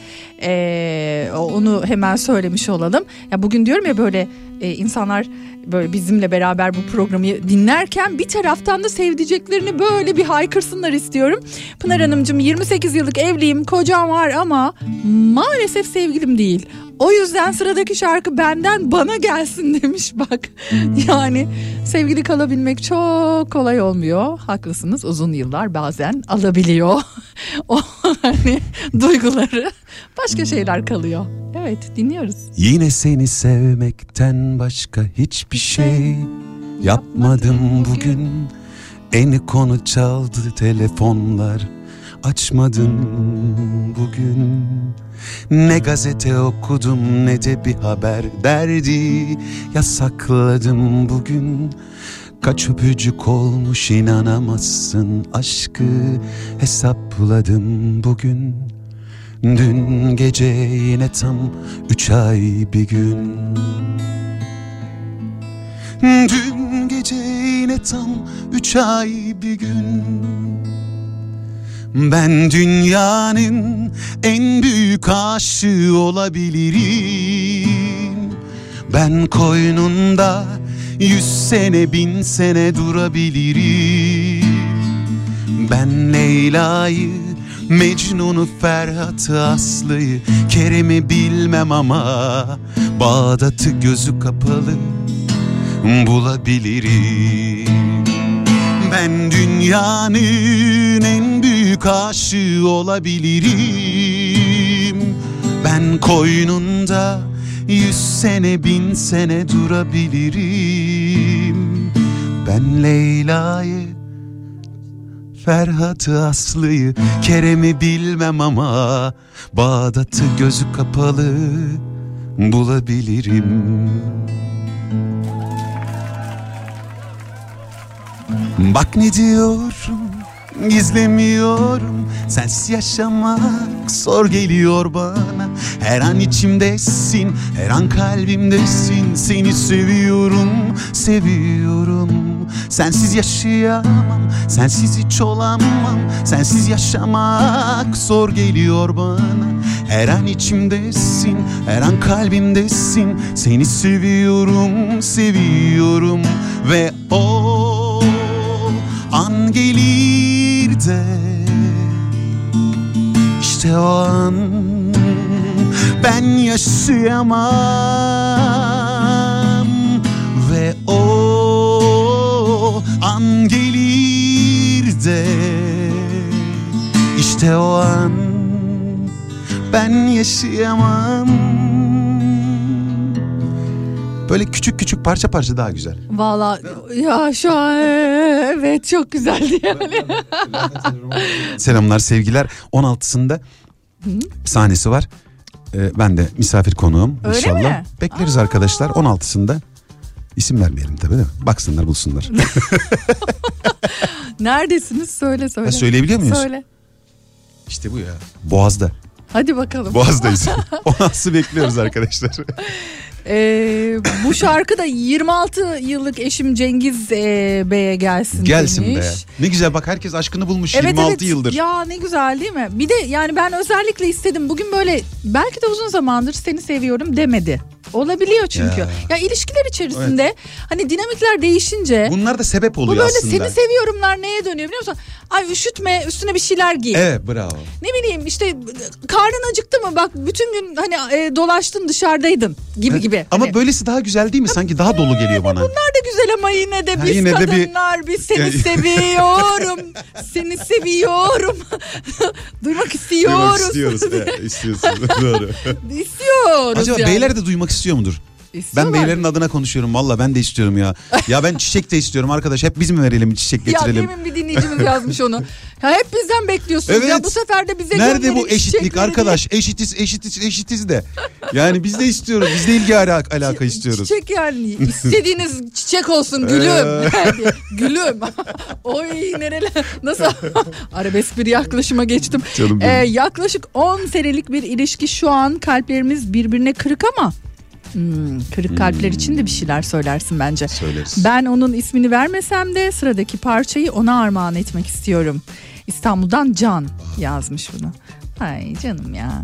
Ee, onu hemen söylemiş olalım. Ya bugün diyorum ya böyle e, insanlar böyle bizimle beraber bu programı dinlerken bir taraftan da sevdiceklerini böyle bir haykırsınlar istiyorum. Pınar Hanımcığım 28 yıllık evliyim kocam var ama maalesef sevgilim değil. O yüzden sıradaki şarkı benden bana gelsin demiş bak. Yani sevgili kalabilmek çok kolay olmuyor. Haklısınız uzun yıllar bazen alabiliyor. o hani duyguları başka şeyler kalıyor. Evet dinliyoruz. Yine seni sevmekten başka hiçbir şey yapmadım bugün. Eni konu çaldı telefonlar açmadım bugün. Ne gazete okudum ne de bir haber derdi yasakladım bugün. Kaç öpücük olmuş inanamazsın aşkı hesapladım bugün. Dün gece yine tam üç ay bir gün Dün gece yine tam üç ay bir gün Ben dünyanın en büyük aşığı olabilirim. Ben koynunda yüz sene bin sene durabilirim. Ben Leyla'yı Mecnun'u Ferhat'ı Aslı'yı Kerem'i bilmem ama Bağdat'ı gözü kapalı bulabilirim Ben dünyanın en büyük aşığı olabilirim. Ben koynunda yüz sene bin sene durabilirim. Ben Leyla'yı Ferhat'ı Aslı'yı Kerem'i bilmem ama Bağdat'ı gözü kapalı bulabilirim Bak ne diyorum gizlemiyorum Sensiz yaşamak zor geliyor bana. Her an içimdesin her an kalbimdesin. Seni seviyorum seviyorum. Sensiz yaşayamam sensiz hiç olamam. Sensiz yaşamak zor geliyor bana. Her an içimdesin her an kalbimdesin. Seni seviyorum seviyorum. Ve o de işte o an ben yaşayamam ve o an gelir de. İşte o an ben yaşayamam Böyle küçük küçük parça parça daha güzel. Valla ya şu an evet çok güzeldi yani. Selamlar sevgiler. 16'sında sahnesi var. Ee, ben de misafir konuğum Öyle inşallah. mi? Bekleriz arkadaşlar 16'sında. İsim vermeyelim tabii değil mi? Baksınlar bulsunlar. Neredesiniz söyle söyle. Ha, söyleyebiliyor muyuz? Söyle. işte bu ya. Boğaz'da. Hadi bakalım. Boğaz'dayız. 16'sı bekliyoruz arkadaşlar. Ee, bu şarkı da 26 yıllık eşim Cengiz e, Bey'e gelsin Gelsin demiş. be. Ne güzel bak herkes aşkını bulmuş Evet 26 evet yıldır. ya ne güzel değil mi? Bir de yani ben özellikle istedim bugün böyle belki de uzun zamandır seni seviyorum demedi. Olabiliyor çünkü. Ya. Ya, ilişkiler içerisinde hani dinamikler değişince Bunlar da sebep bu oluyor böyle aslında. seni seviyorumlar neye dönüyor biliyor musun? Ay üşütme üstüne bir şeyler giy. Evet bravo. Ne bileyim işte karnın acıktı mı bak bütün gün hani e, dolaştın dışarıdaydın gibi gibi. Ama Hani- böylesi daha güzel değil mi? Sanki daha dolu geliyor bana. Bunlar da güzel ama yine de Ha, biz yine de bir- kadınlar biz seni seviyorum. seni seviyorum. Duymak istiyoruz. Duymak istiyoruz. Evet, istiyorsunuz. Doğru. İstiyoruz Acaba yani. beyler de duymak istiyor mudur? İstiyorlar. Ben beylerin adına konuşuyorum valla ben de istiyorum ya. Ya ben çiçek de istiyorum arkadaş. Hep biz mi verelim çiçek Ya getirelim? demin bir dinleyicimiz yazmış onu. Ya hep bizden bekliyorsunuz ya Evet. bu sefer de bize Nerede bu eşitlik arkadaş? Eşitiz, eşitiz, eşitiz de. Yani biz de istiyoruz. Biz de ilgi alaka, alaka diye. istiyoruz. Çiçek yani istediğiniz çiçek olsun gülüm. Ee. gülüm. Oy nereler nasıl arabesk bir yaklaşıma geçtim. Canım Ee, benim. yaklaşık 10 senelik bir ilişki şu an kalplerimiz birbirine kırık ama hmm, kırık kalpler için de bir şeyler söylersin bence. Söyleriz. Ben onun ismini vermesem de sıradaki parçayı ona armağan etmek istiyorum. İstanbul'dan Can yazmış bunu. Ay canım ya.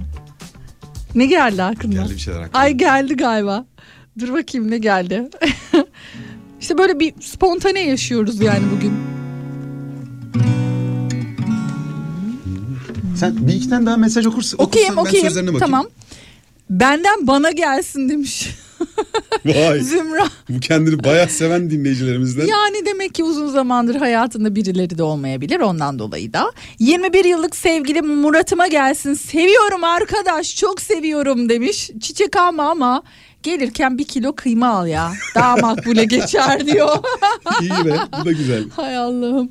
Ne geldi aklına? Geldi bir şeyler aklıma. Ay geldi galiba. Dur bakayım ne geldi. işte böyle bir spontane yaşıyoruz yani bugün. Sen bir iki tane daha mesaj okursun. Okuyayım okuyayım. sözlerine bakayım. Tamam. Benden bana gelsin demiş Vay. Zümra. Bu kendini bayağı seven dinleyicilerimizden. Yani demek ki uzun zamandır hayatında birileri de olmayabilir ondan dolayı da. 21 yıllık sevgili Murat'ıma gelsin. Seviyorum arkadaş çok seviyorum demiş. Çiçek alma ama gelirken bir kilo kıyma al ya. Daha makbule geçer diyor. İyi be bu da güzel. Hay Allah'ım.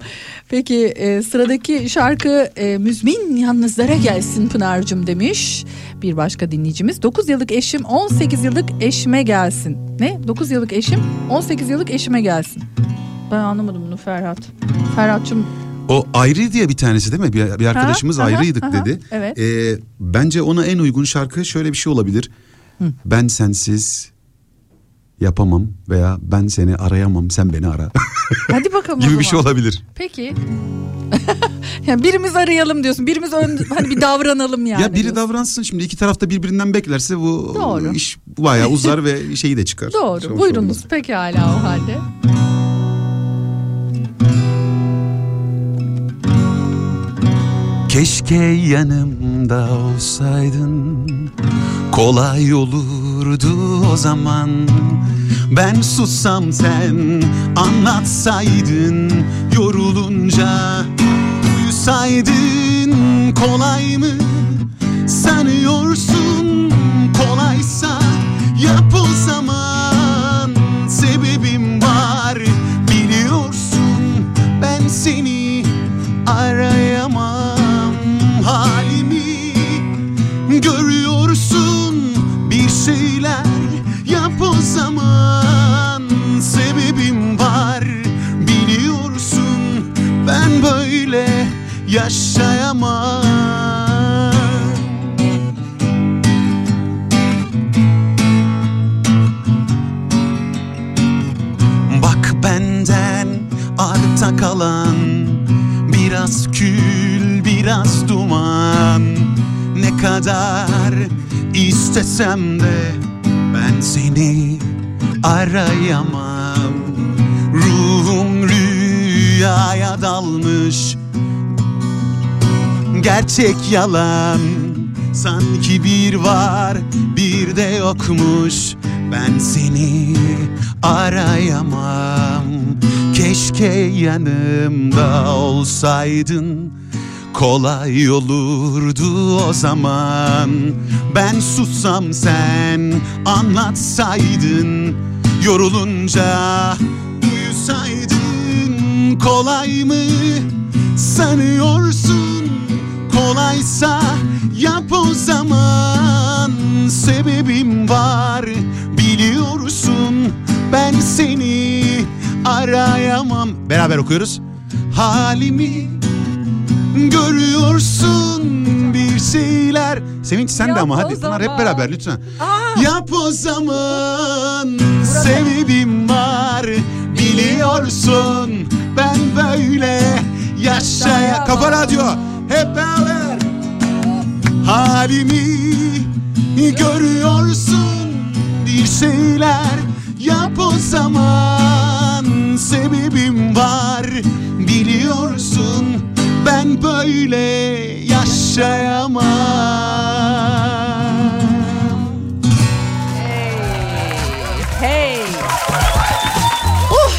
Peki e, sıradaki şarkı e, Müzmin Yalnızlara gelsin Pınar'cığım demiş. Bir başka dinleyicimiz 9 yıllık eşim 18 yıllık eşime gelsin. Ne? 9 yıllık eşim 18 yıllık eşime gelsin. Ben anlamadım bunu Ferhat. Ferhat'cığım O ayrı diye bir tanesi değil mi? Bir, bir arkadaşımız Ha, aha, ayrıydık aha, dedi. evet. Ee, bence ona en uygun şarkı şöyle bir şey olabilir. Ben sensiz yapamam veya ben seni arayamam sen beni ara hadi bakalım gibi bir şey olabilir. Peki. yani birimiz arayalım diyorsun. Birimiz ön, hani bir davranalım yani. ya biri diyorsun. davransın şimdi iki tarafta birbirinden beklerse bu Doğru. iş bayağı uzar ve şeyi de çıkar. Doğru. Sonuç Buyurunuz olmaz. pekala o halde. Keşke yanımda olsaydın Kolay olurdu o zaman. Ben sussam sen anlatsaydın. Yorulunca uyusaydın. Kolay mı sanıyorsun? Kolaysa yap o zaman zaman Sebebim var biliyorsun ben böyle yaşayamam. Bak benden arta kalan Biraz kül biraz duman. Ne kadar istesem de Ben seni arayamam. Ruhum rüyaya dalmış. Gerçek yalan Sanki bir var bir de yokmuş. Ben seni arayamam. Keşke yanımda olsaydın Kolay olurdu o zaman. Ben sussam sen anlatsaydın Yorulunca uyusaydın. Kolay mı sanıyorsun? Kolaysa yap o zaman. Sebebim var biliyorsun. Ben seni arayamam. Beraber okuyoruz. Halimi görüyorsun bir şeyler. Sevinç sen de Yap ama o hadi bunlar hep zaman. beraber lütfen. Aa! Yap o zaman. Sebebim var biliyorsun. Ben böyle yaşaya Kafa Radyo hep beraber. Halimi görüyorsun bir şeyler. Yap o zaman. Sebebim var biliyorsun ben böyle yaşayamam Hey. Uh.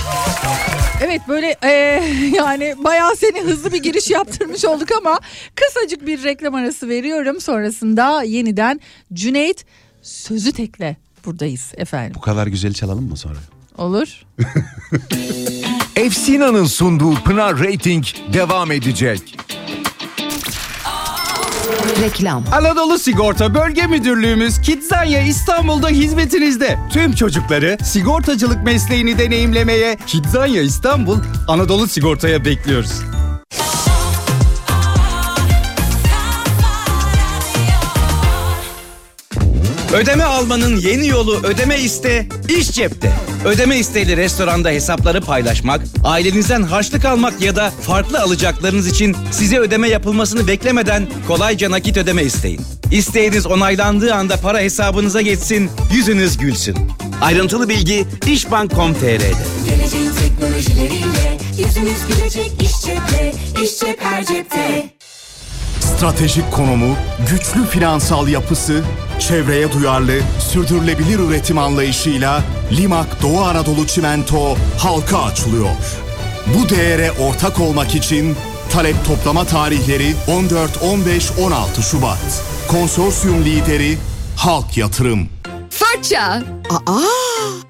Evet böyle e, yani bayağı seni hızlı bir giriş yaptırmış olduk ama kısacık bir reklam arası veriyorum. Sonrasında yeniden Cüneyt sözü tekle buradayız efendim. Bu kadar güzel çalalım mı sonra? Olur. Efsina'nın sunduğu Pınar Rating devam edecek. Reklam. Anadolu Sigorta Bölge Müdürlüğümüz Kidzanya İstanbul'da hizmetinizde. Tüm çocukları sigortacılık mesleğini deneyimlemeye Kidzanya İstanbul Anadolu Sigorta'ya bekliyoruz. Ödeme almanın yeni yolu ödeme iste, iş cepte. Ödeme isteğiyle restoranda hesapları paylaşmak, ailenizden harçlık almak ya da farklı alacaklarınız için size ödeme yapılmasını beklemeden kolayca nakit ödeme isteyin. İsteğiniz onaylandığı anda para hesabınıza geçsin, yüzünüz gülsün. Ayrıntılı bilgi işbank.com.tr'de. Geleceğin teknolojileriyle yüzünüz gülecek iş cepte, iş cep her cepte. Stratejik konumu, güçlü finansal yapısı, çevreye duyarlı, sürdürülebilir üretim anlayışıyla Limak Doğu Anadolu Çimento halka açılıyor. Bu değere ortak olmak için talep toplama tarihleri 14, 15, 16 Şubat. Konsorsiyum lideri Halk Yatırım. Faça. Aa.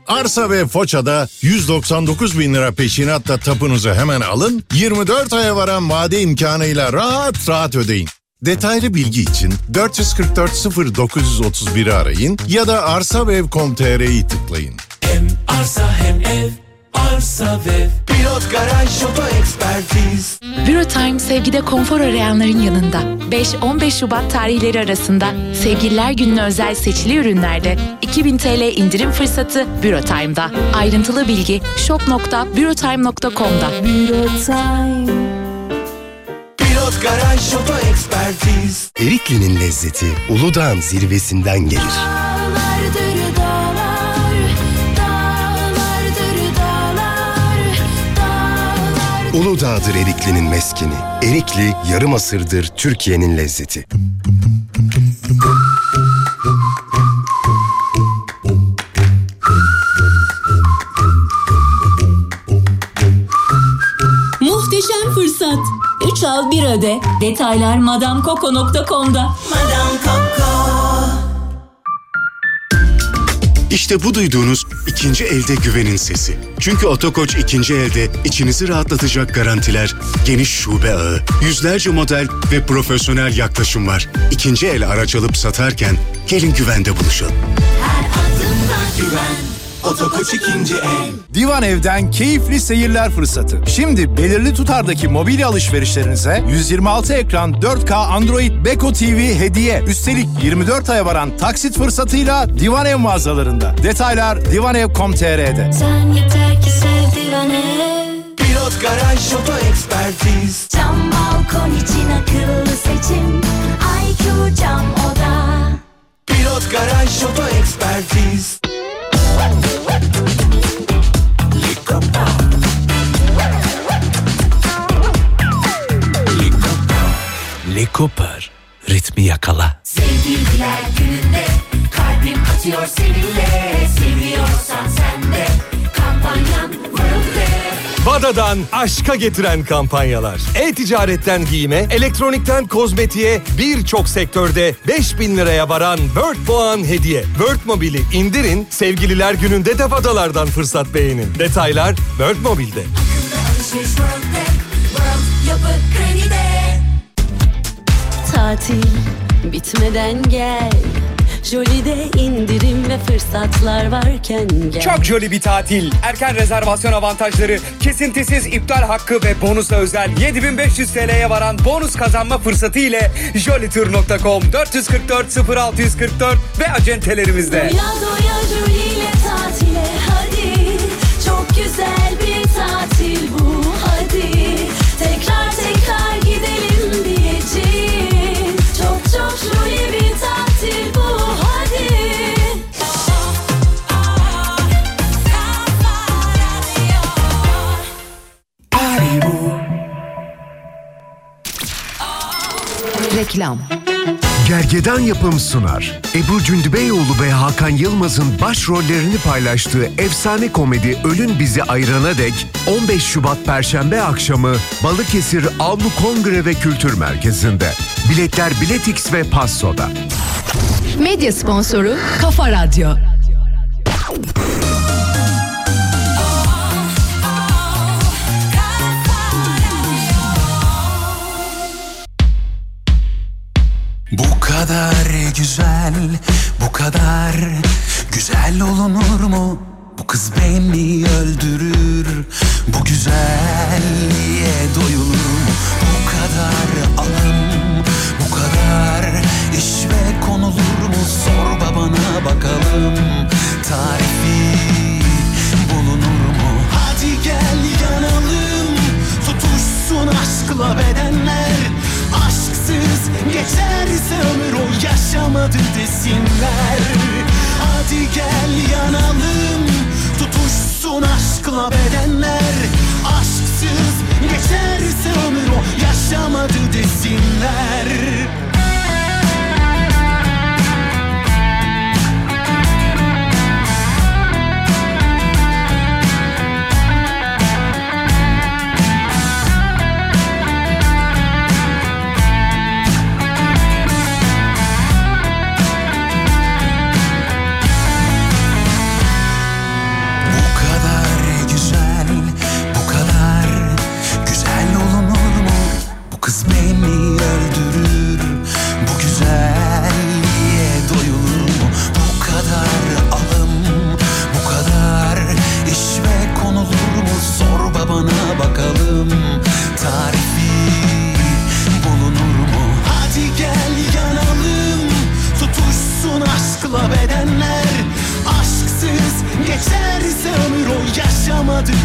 Arsa ve Foça'da 199 bin lira peşinatla tapunuzu hemen alın, 24 aya varan vade imkanıyla rahat rahat ödeyin. Detaylı bilgi için 444 0931'i arayın ya da arsavev.com.tr'yi tıklayın. Hem arsa hem ev, arsa ve pilot garaj oto ekspertiz. Eurotime sevgide konfor arayanların yanında. 5-15 Şubat tarihleri arasında Sevgililer Günü'ne özel seçili ürünlerde 2000 TL indirim fırsatı Eurotime'da. Ayrıntılı bilgi shop.eurotime.com'da. Pilot garaj oto ekspertiz. Erikli'nin lezzeti Uludağ'ın zirvesinden gelir. Uludağ'dır Erikli'nin meskeni. Erikli yarım asırdır Türkiye'nin lezzeti. Muhteşem fırsat. 3 al 1 öde. Detaylar madamcoco.com'da. Madame Coco. İşte bu duyduğunuz ikinci elde güvenin sesi. Çünkü Otokoç ikinci elde içinizi rahatlatacak garantiler, geniş şube ağı, yüzlerce model ve profesyonel yaklaşım var. İkinci el araç alıp satarken gelin güvende buluşalım. Güven, Otokoç ikinci el. Divan Ev'den keyifli seyirler fırsatı. Şimdi belirli tutardaki mobilya alışverişlerinize 126 ekran 4K Android Beko TV hediye. Üstelik 24 aya varan taksit fırsatıyla Divan Ev mağazalarında. Detaylar divanev.com.tr'de. Sen yeter ki sev divan ev. Pilot garaj oto ekspertiz. Cam balkon için akıllı seçim. IQ cam oda. Pilot garaj oto ekspertiz. Cooper, ritmi yakala. Sevgililer gününde kalbim atıyor seninle. Seviyorsan Vada'dan aşka getiren kampanyalar. E-ticaretten giyime, elektronikten kozmetiğe birçok sektörde 5000 liraya varan World puan hediye. World Mobil'i indirin, sevgililer gününde de Vadalardan fırsat beğenin. Detaylar World Mobil'de. Tatil bitmeden gel. Jolly'de indirim ve fırsatlar varken gel. Çok jolly bir tatil. Erken rezervasyon avantajları, kesintisiz iptal hakkı ve bonusa özel 7500 TL'ye varan bonus kazanma fırsatı ile jollytour.com 444 0644 ve acentelerimizde. Doya doya Julie ile tatile hadi. Çok güzel bir tatil bu hadi. Tekrar tekrar Reklam. Gergedan Yapım sunar. Ebru Cündübeyoğlu ve Hakan Yılmaz'ın başrollerini paylaştığı efsane komedi Ölün Bizi Ayırana Dek 15 Şubat Perşembe akşamı Balıkesir Avlu Kongre ve Kültür Merkezi'nde. Biletler Biletix ve Passo'da. Medya sponsoru Kafa Radyo. Güzel, bu kadar güzel olunur mu? Bu kız beni öldürür. Bu güzelliğe doyulur mu? Bu kadar alım, bu kadar işve konulur mu? Sor babana bakalım. Tarifi bulunur mu? Hadi gel yanalım. Tutuşsun aşkla bedenler. Aşksız geçerse ömür o yaşamadı desinler. Hadi gel yanalım Tutuşsun aşkla bedenler. Aşksız geçerse ömür o yaşamadı desinler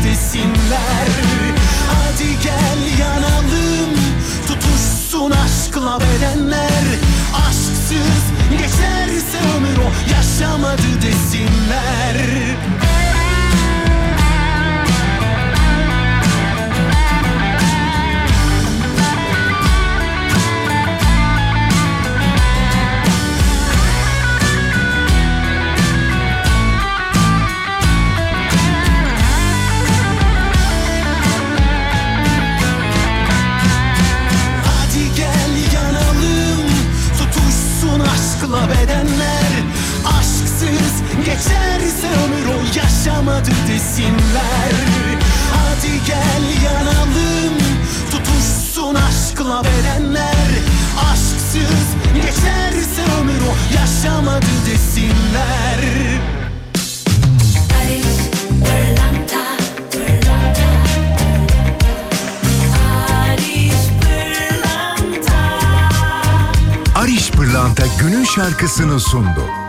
desinler. Hadi gel yanalım Tutuşsun aşkla bedenler. Aşksız geçerse ömür o yaşamadı desinler yaşamadı desinler. Hadi gel yanalım Tutuşsun aşkla bedenler. Aşksız geçerse ömür o yaşamadı desinler. Ariş Pırlanta günün şarkısını sundu.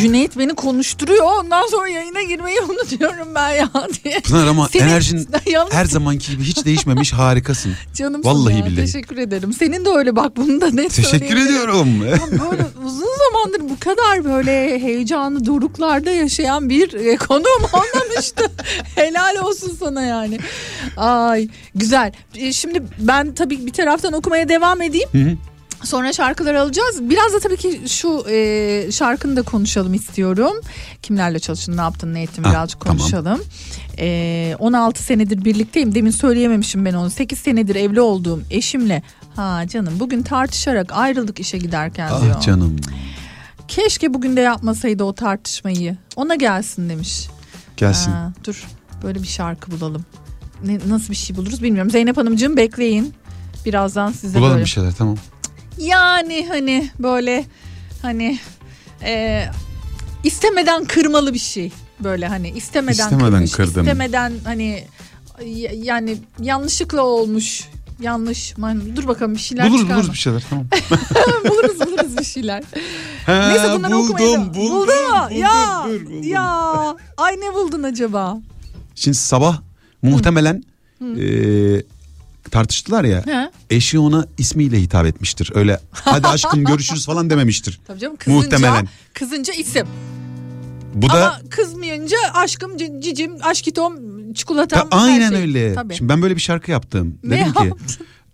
Cüneyt beni konuşturuyor ondan sonra yayına girmeyi unutuyorum ben ya diye. Pınar ama Senin- enerjin Yalnız- her zamanki gibi hiç değişmemiş harikasın. Canım Vallahi ya, billahi. teşekkür ederim. Senin de öyle bak bunu da net Teşekkür ediyorum. Ya böyle uzun zamandır bu kadar böyle heyecanlı doruklarda yaşayan bir e, konuğum olmamıştı. Helal olsun sana yani. Ay güzel. E, Şimdi ben tabii bir taraftan okumaya devam edeyim. Sonra şarkılar alacağız. Biraz da tabii ki şu e, şarkını da konuşalım istiyorum. Kimlerle çalıştın, ne yaptın, ne ettin Ah, birazcık tamam. konuşalım. E, 16 senedir birlikteyim. Demin söyleyememişim ben onu. 8 senedir evli olduğum eşimle. Ha canım bugün tartışarak ayrıldık işe giderken diyor. Ah canım. Keşke bugün de yapmasaydı o tartışmayı. Ona gelsin demiş. Gelsin. Ha, dur böyle bir şarkı bulalım. Ne, nasıl bir şey buluruz bilmiyorum. Zeynep Hanımcığım bekleyin. Birazdan size Bulalım böyle. bir şeyler tamam. Yani hani böyle hani e, istemeden kırmalı bir şey. Böyle hani istemeden, İstemeden kırmış, kırdım. istemeden hani yani yanlışlıkla olmuş. Yanlış. Dur bakalım bir şeyler buluruz çıkar buluruz mı? bir şeyler tamam. buluruz buluruz bir şeyler. Ha, Neyse bunları buldum, okumayalım. buldum, Buldun mu? buldum, ya, buldum. ya. Ay ne buldun acaba? Şimdi sabah muhtemelen Hı. e, tartıştılar ya. He. Eşi ona ismiyle hitap etmiştir. Öyle hadi aşkım görüşürüz falan dememiştir. Tabii canım kızınca, Muhtemelen. kızınca isim. Bu da Ama kızmayınca aşkım, c- cicim, aşkitom, çikolatam. Ta- aynen her şey. öyle. Tabii. Şimdi ben böyle bir şarkı yaptım. Ne Dedim ki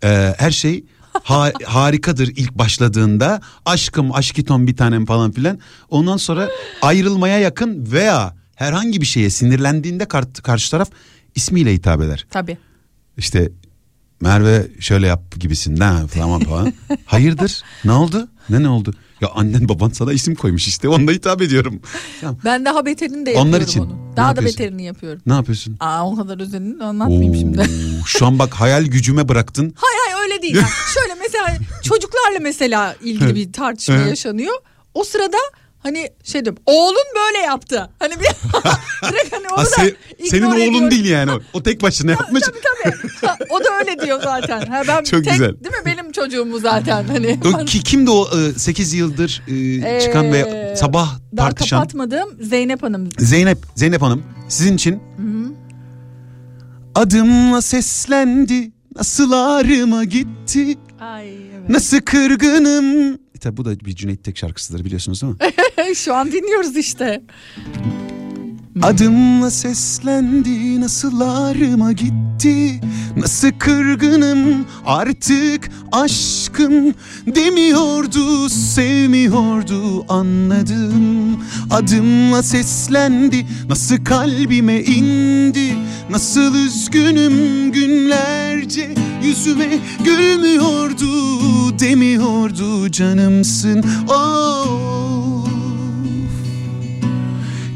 e, her şey ha- harikadır ilk başladığında aşkım aşkiton bir tanem falan filan. Ondan sonra ayrılmaya yakın veya herhangi bir şeye sinirlendiğinde kar- karşı taraf ismiyle hitap eder. Tabii. İşte Merve şöyle yap gibisinden falan falan. Hayırdır? Ne oldu? Ne ne oldu? Ya annen baban sana isim koymuş işte onunla hitap ediyorum. Ben daha beterini de yapıyorum Onlar için. onu. Daha da yapıyorsun? beterini yapıyorum. ne yapıyorsun? Aa o kadar özelini anlatmayayım Oo, şimdi. Şu an bak hayal gücüme bıraktın. Hayır hayır öyle değil. Yani şöyle mesela çocuklarla mesela ilgili bir tartışma yaşanıyor. O sırada hani şey diyorum oğlun böyle yaptı. Hani bir direkt hani onu Ha, da se- senin oğlun ediyorum. değil yani o. O tek başına yapmış. Ha, o da öyle diyor zaten. Ha, ben Çok tek, güzel. Değil mi benim çocuğum bu zaten hani. O, ki, kimdi o 8 yıldır e, çıkan ve Ee, sabah Daha tartışan kapatmadım Zeynep Hanım. Zeynep Zeynep Hanım sizin için Hı-hı. adımla seslendi nasıl ağrıma gitti Ay evet. nasıl kırgınım E tabi bu da bir Cüneyt Tek şarkısıdır biliyorsunuz değil mi? Şu an dinliyoruz işte. Adımla seslendi nasıl ağrıma gitti? Nasıl kırgınım artık aşkım Demiyordu sevmiyordu anladım. Adımla seslendi nasıl kalbime indi? Nasıl üzgünüm günlerce yüzüme gülmüyordu Demiyordu canımsın. Oh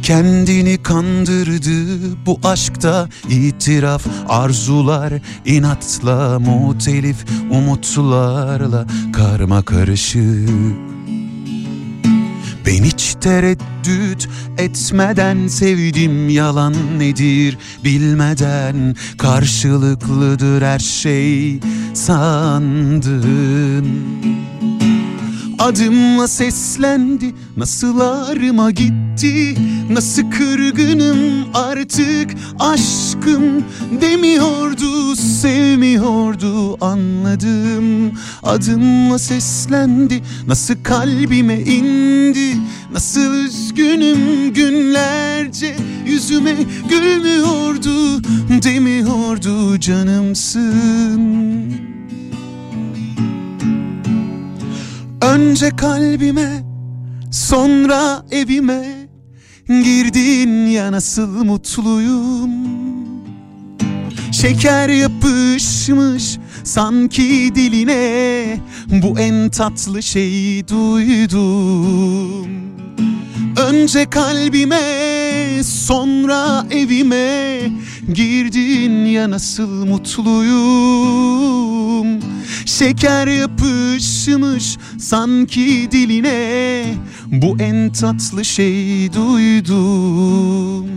Kendini kandırdı bu aşkta itiraf. Arzular inatla mutelif umutlarla karma karışık. Ben hiç tereddüt etmeden sevdim yalan nedir bilmeden. Karşılıklıdır her şey sandın Adımla seslendi nasıl ağrıma gitti? Nasıl kırgınım artık? Aşkım Demiyordu sevmiyordu anladım. Adımla seslendi nasıl kalbime indi? Nasıl üzgünüm günlerce yüzüme gülmüyordu Demiyordu canımsın Önce kalbime sonra evime Girdin ya nasıl mutluyum? Şeker yapışmış sanki diline Bu en tatlı şeyi duydum. Önce kalbime sonra evime Girdin ya nasıl mutluyum? Şeker yapışmış sanki diline. Bu en tatlı şey duydum.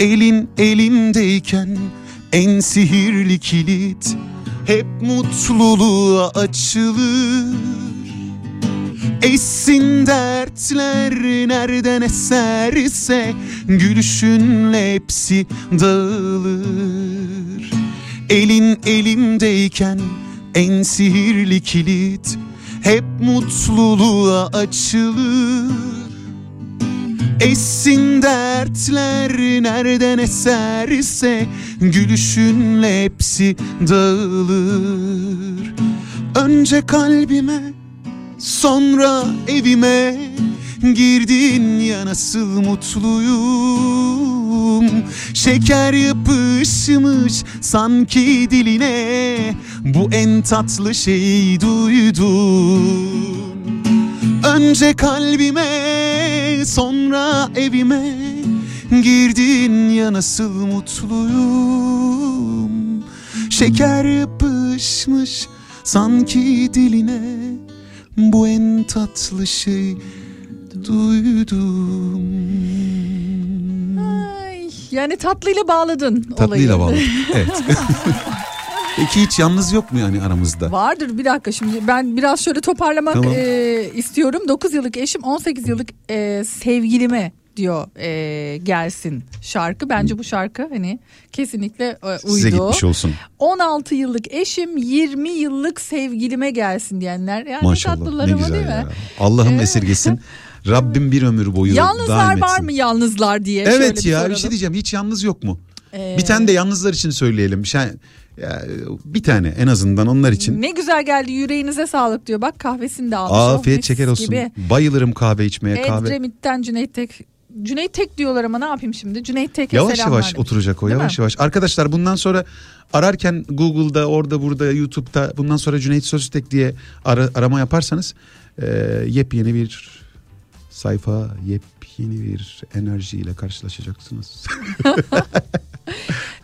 Elin elimdeyken en sihirli kilit. Hep mutluluğa açılır Essin dertler nereden eserse Gülüşünle hepsi dağılır. Elin elimdeyken en sihirli kilit Hep mutluluğa açılır. Essin dertler nereden eserse Gülüşünle hepsi dağılır. Önce kalbime sonra evime Girdin ya nasıl mutluyum. Şeker yapışmış sanki diline Bu en tatlı şeyi duydum. Önce kalbime sonra evime Girdin ya nasıl mutluyum. Şeker yapışmış sanki diline Bu en tatlı şey duydum Ay, yani tatlıyla bağladın Tatlıyla olayı. bağladık. Evet. Peki hiç yalnız yok mu yani aramızda? Vardır bir dakika şimdi ben biraz şöyle toparlamak Tamam. e, istiyorum. 9 yıllık eşim 18 yıllık e, sevgilime diyor e, gelsin şarkı. Bence bu şarkı hani kesinlikle e, uydu. Size gitmiş olsun. 16 yıllık eşim 20 yıllık sevgilime gelsin diyenler. Yani Maşallah ne güzel değil ya. Allah'ım esirgesin. Rabbim bir ömür boyu Yalnızlar daim var etsin. mı yalnızlar diye. şöyle Evet ya bir soralım. şey diyeceğim hiç yalnız yok mu? Ee, Bir tane de yalnızlar için söyleyelim. Şey, ya, bir tane en azından onlar için. Ne güzel geldi yüreğinize sağlık diyor. Bak kahvesini de almış. Oh, Afiyet mis şeker olsun. Gibi. Bayılırım kahve içmeye kahve. Edremit'ten Cüneyt Tek. Cüneyt Tek diyorlar ama ne yapayım şimdi? Cüneyt Tek'e Yavaş yavaş demiş. oturacak o Değil yavaş mi? yavaş. Arkadaşlar bundan sonra ararken Google'da orada burada YouTube'da bundan sonra Cüneyt Söztek diye ara- arama yaparsanız e, yepyeni bir sayfa yepyeni bir enerjiyle karşılaşacaksınız.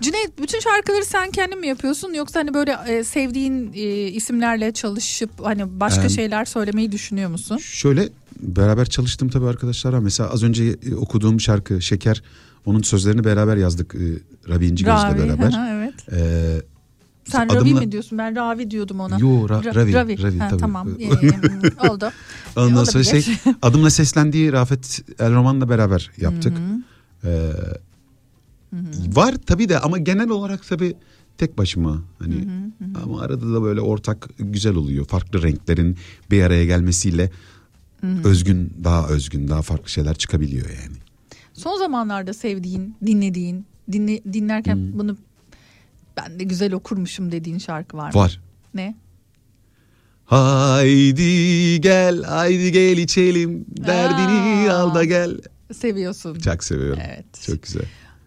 Cüneyt bütün şarkıları sen kendin mi yapıyorsun yoksa hani böyle e, sevdiğin e, isimlerle çalışıp hani başka Ee, şeyler söylemeyi düşünüyor musun? Şöyle beraber çalıştım tabii arkadaşlar. Mesela az önce e, okuduğum şarkı Şeker onun sözlerini beraber yazdık e, Rabi İnci Göz'le Ravi, beraber. evet. Ee, Sen adımla- Ravi mi diyorsun? Ben Ravi diyordum ona. Yo, Ra- Ravi, Ravi, Ha, tabii. Tamam. E, e, oldu. Ondan sonra Olabilir. şey adımla seslendiği Rafet El Roman'la beraber yaptık. Hı. Ee, var tabii de ama genel olarak tabii tek başıma hani ama arada da böyle ortak güzel oluyor. Farklı renklerin bir araya gelmesiyle Hı hı. özgün daha özgün daha farklı şeyler çıkabiliyor yani. Son zamanlarda sevdiğin, dinlediğin, dinle, dinlerken bunu ben de güzel okurmuşum dediğin şarkı var mı? Var. Ne? Haydi gel haydi gel içelim derdini Aa. al da gel. Seviyorsun. Çok seviyorum. Evet. Çok güzel.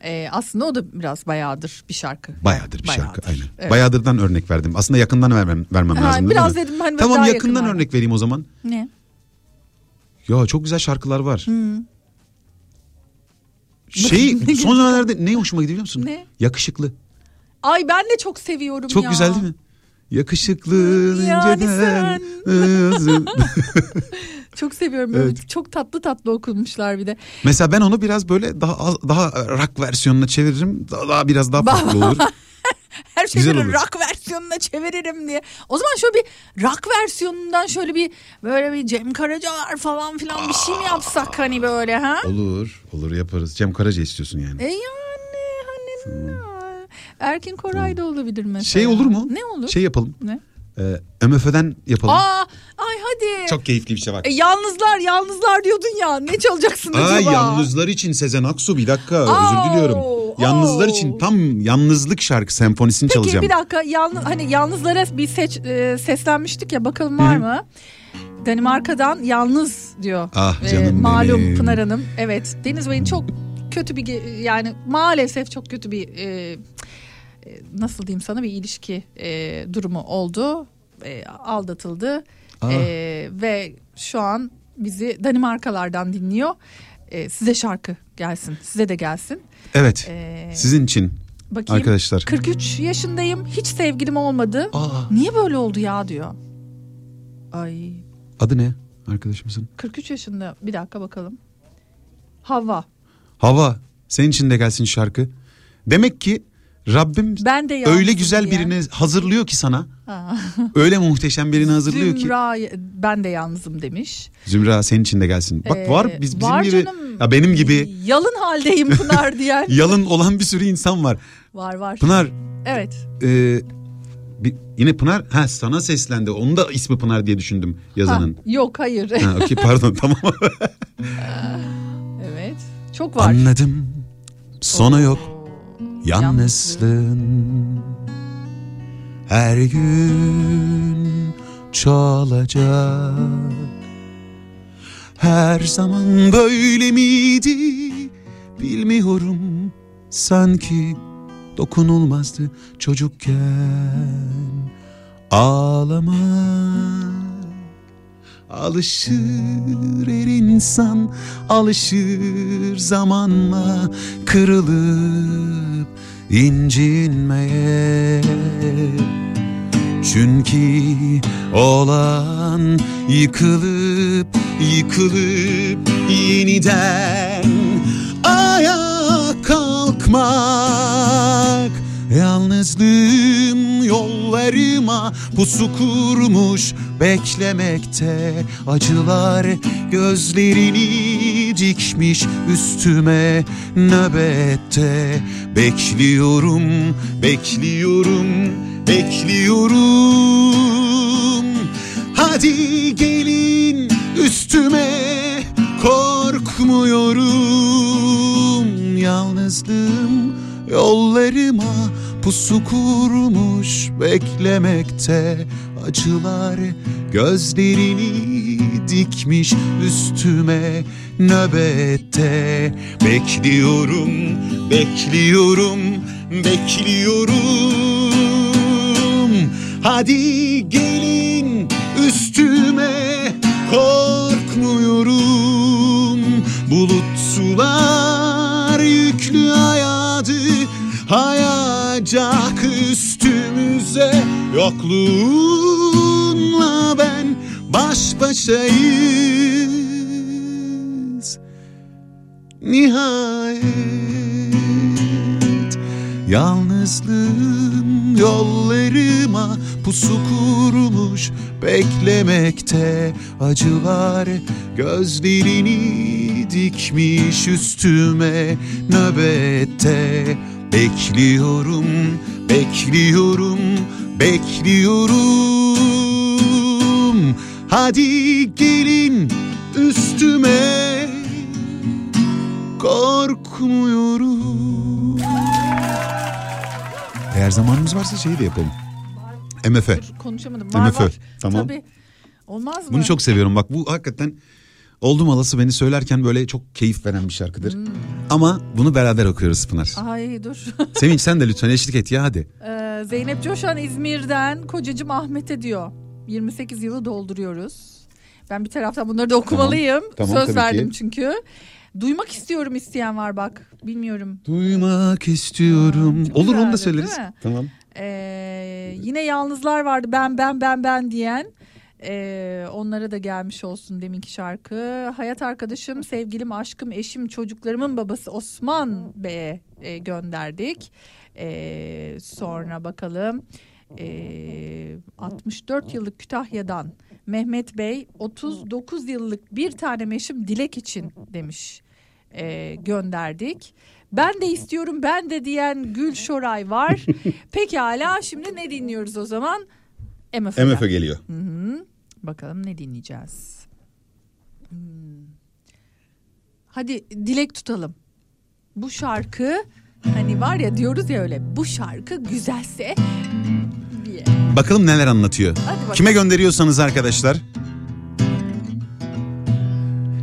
Ee, aslında o da biraz bayağıdır bir şarkı. Bayağıdır bir Bayağıdır, şarkı aynen. evet. Bayağıdır'dan örnek verdim. Aslında yakından vermem, vermem Ha, lazım değil biraz dedim hani Tamam daha yakından yakın örnek vereyim o zaman. Ne? Ya çok güzel şarkılar var. Hı. Şey son zamanlarda ne hoşuma gidiyor biliyor musun? Ne? Yakışıklı. Ay ben de çok seviyorum Çok ya. güzel değil mi? Yakışıklı Yani inceden. Çok seviyorum böyle Evet. çok tatlı tatlı okunmuşlar bir de. Mesela ben onu biraz böyle daha az- daha rock versiyonuna çeviririm. Daha, daha biraz daha farklı olur. Her şeyi böyle rock versiyonuna çeviririm diye. O zaman şöyle bir rock versiyonundan şöyle bir böyle bir Cem Karacalar falan filan bir şey mi yapsak hani böyle ha? Olur. Olur yaparız. Cem Karaca istiyorsun yani. E yani hani Erkin Koray da olabilir mesela. Şey olur mu? Ne olur? Şey yapalım. Ne? Ee, MF'den yapalım. Aa, hadi. Çok keyifli bir şey bak. E, yalnızlar yalnızlar diyordun ya. Ne çalacaksın Aa, acaba? yalnızlar için Sezen Aksu bir dakika Aa, özür diliyorum. Yalnızlar için tam yalnızlık şarkı senfonisini Peki çalacağım. bir dakika yalnız hani yalnızlara bir seç, e, seslenmiştik ya bakalım var Hı. mı? Danimarka'dan yalnız diyor. Ah E, canım malum benim. Pınar Hanım. Evet Deniz Bey'in çok kötü bir yani maalesef çok kötü bir e, e, nasıl diyeyim sana bir ilişki e, durumu oldu. E, aldatıldı. Ah. E, ve şu an bizi Danimarkalardan dinliyor. E, size şarkı gelsin. Size de gelsin. Evet. Ee, Sizin için Bakayım. arkadaşlar. 43 yaşındayım. Hiç sevgilim olmadı. Niye böyle oldu ya diyor. Ay Adı ne arkadaşımızın? 43 yaşında. Bir dakika bakalım. Hava. Hava. Senin için de gelsin şarkı. Demek ki Rabbim Ben de öyle güzel diye. birini hazırlıyor ki sana. Öyle muhteşem birini hazırlıyor ki. Zümra ben de yalnızım demiş. Zümra senin için de gelsin. Bak Ee, var biz bizim var gibi canım. ya benim gibi Yalın haldeyim Pınar diyen. yalın olan bir sürü insan var. var var. Pınar Evet. e, bir, yine Pınar ha sana seslendi. Onun da ismi Pınar diye düşündüm yazanın. Ha, yok hayır. Ha, okey pardon tamam. evet. Çok var. Anladım. Sonu yok. Yalnızlığın her gün çoğalacak. Her zaman böyle miydi bilmiyorum. Sanki dokunulmazdı çocukken. Ağlama Alışır her insan alışır zamanla kırılıp incinmeye. Çünkü olan yıkılıp yıkılıp yeniden ayağa kalkmak Yalnızlığım yollarıma pusu kurmuş beklemekte. Acılar gözlerini dikmiş üstüme nöbette. Bekliyorum, bekliyorum, bekliyorum. Hadi gelin üstüme korkmuyorum. Yalnızlığım yollarıma pusu kurmuş beklemekte. Acılar gözlerini dikmiş üstüme nöbette. Bekliyorum, bekliyorum, bekliyorum. Hadi gelin üstüme korkmuyorum. Bulutsular yüklü hayadı Hayacak üstümüze Yokluğunla ben baş başayız. Nihayet Yalnızlığım yollarıma pusu kurmuş beklemekte acılar gözlerini dikmiş üstüme nöbette Bekliyorum, bekliyorum, bekliyorum. Hadi gelin üstüme korkmuyorum. Eğer zamanımız varsa şeyi de yapalım. MF. Konuşamadım. Var MF. var. Tamam. Tabii. Olmaz mı? Bunu çok seviyorum bak bu hakikaten oldum alası beni söylerken böyle çok keyif veren bir şarkıdır. Hmm. Ama bunu beraber okuyoruz Pınar. Ay dur. Sevinç sen de lütfen eşlik et ya hadi. Ee, Zeynep Coşan İzmir'den kocacım Ahmet'e diyor. 28 yılı dolduruyoruz. Ben bir taraftan bunları da okumalıyım. Tamam, Söz tabii verdim ki. çünkü. Duymak istiyorum isteyen var bak. Bilmiyorum. Duymak istiyorum. Olur onu da söyleriz. Tamam. Ee, yine yalnızlar vardı ben ben ben ben diyen. Ee, onlara da gelmiş olsun deminki şarkı. Hayat arkadaşım, sevgilim, aşkım, eşim, çocuklarımın babası Osman Bey'e e, gönderdik. Ee, sonra bakalım. Ee, 64 yıllık Kütahya'dan Mehmet Bey 39 yıllık bir tane eşim Dilek için demiş. Ee, gönderdik. Ben de istiyorum ben de diyen Gül Şoray var. Pekala şimdi ne dinliyoruz o zaman? MF'den. MF geliyor. Hı hı. Bakalım ne dinleyeceğiz. Hmm. Hadi dilek tutalım. Bu şarkı hani var ya diyoruz ya öyle bu şarkı güzelse diye. Bakalım neler anlatıyor. Kime gönderiyorsanız arkadaşlar.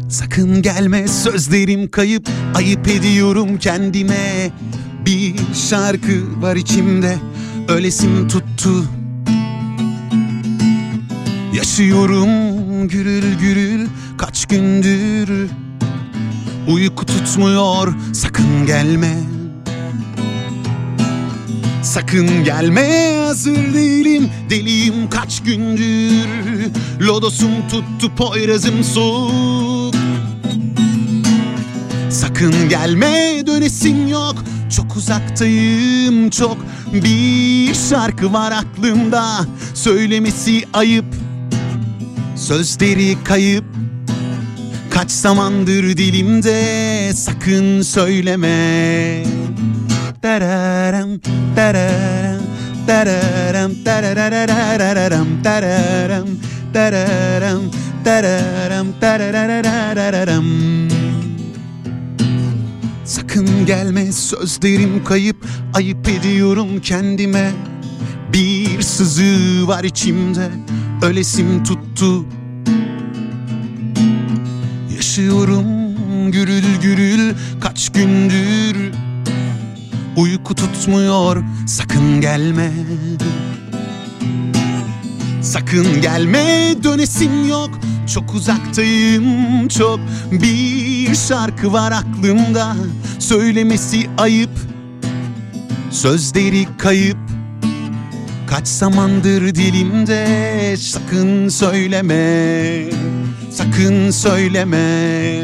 Sakın gelme sözlerim kayıp ayıp ediyorum kendime. Bir şarkı var içimde ölesim tuttu. Yaşıyorum gürül gürül kaç gündür. Uyku tutmuyor sakın gelme. Sakın gelme hazır değilim deliyim kaç gündür. Lodosum tuttu poyrazım soğuk. Sakın gelme dönesim yok. Çok uzaktayım çok Bir şarkı var aklımda. Söylemesi ayıp Sözleri kayıp Kaç zamandır dilimde sakın söyleme Dararam, dararam, dararam, darararararam, dararam, dararam, dararam, darararararam. Sakın gelme sözlerim kayıp ayıp ediyorum kendime Bir sızı var içimde ölesim tuttu. Yaşıyorum gürül gürül kaç gündür Uyku tutmuyor sakın gelme. Sakın gelme dönesim yok çok uzaktayım çok Bir şarkı var aklımda. Söylemesi ayıp Sözleri kayıp Kaç zamandır dilimde sakın söyleme Sakın söyleme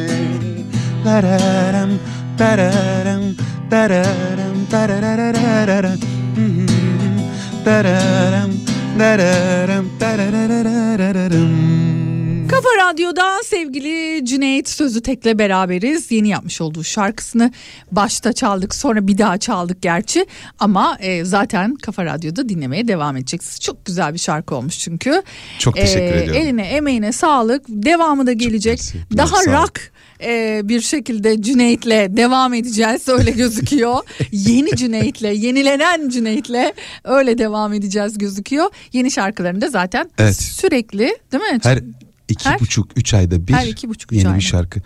Dararam, dararam, dararam, darararararam. Hmm, Dararam, dararam, darararararam. Kafa Radyo'da sevgili Cüneyt Sözü Tek'le beraberiz. Yeni yapmış olduğu şarkısını başta çaldık sonra bir daha çaldık gerçi. Ama e, zaten Kafa Radyo'da dinlemeye devam edeceksiniz. Çok güzel bir şarkı olmuş çünkü. E, Çok teşekkür ediyorum. Eline emeğine sağlık. Devamı da gelecek. Daha rock e, bir şekilde Cüneyt'le devam edeceğiz öyle gözüküyor. Yeni Cüneyt'le, yenilenen Cüneyt'le öyle devam edeceğiz gözüküyor. Yeni şarkılarında zaten Evet. sürekli değil mi? Her iki Her- buçuk üç ayda bir Her iki buçuk, yeni ayda. bir şarkı.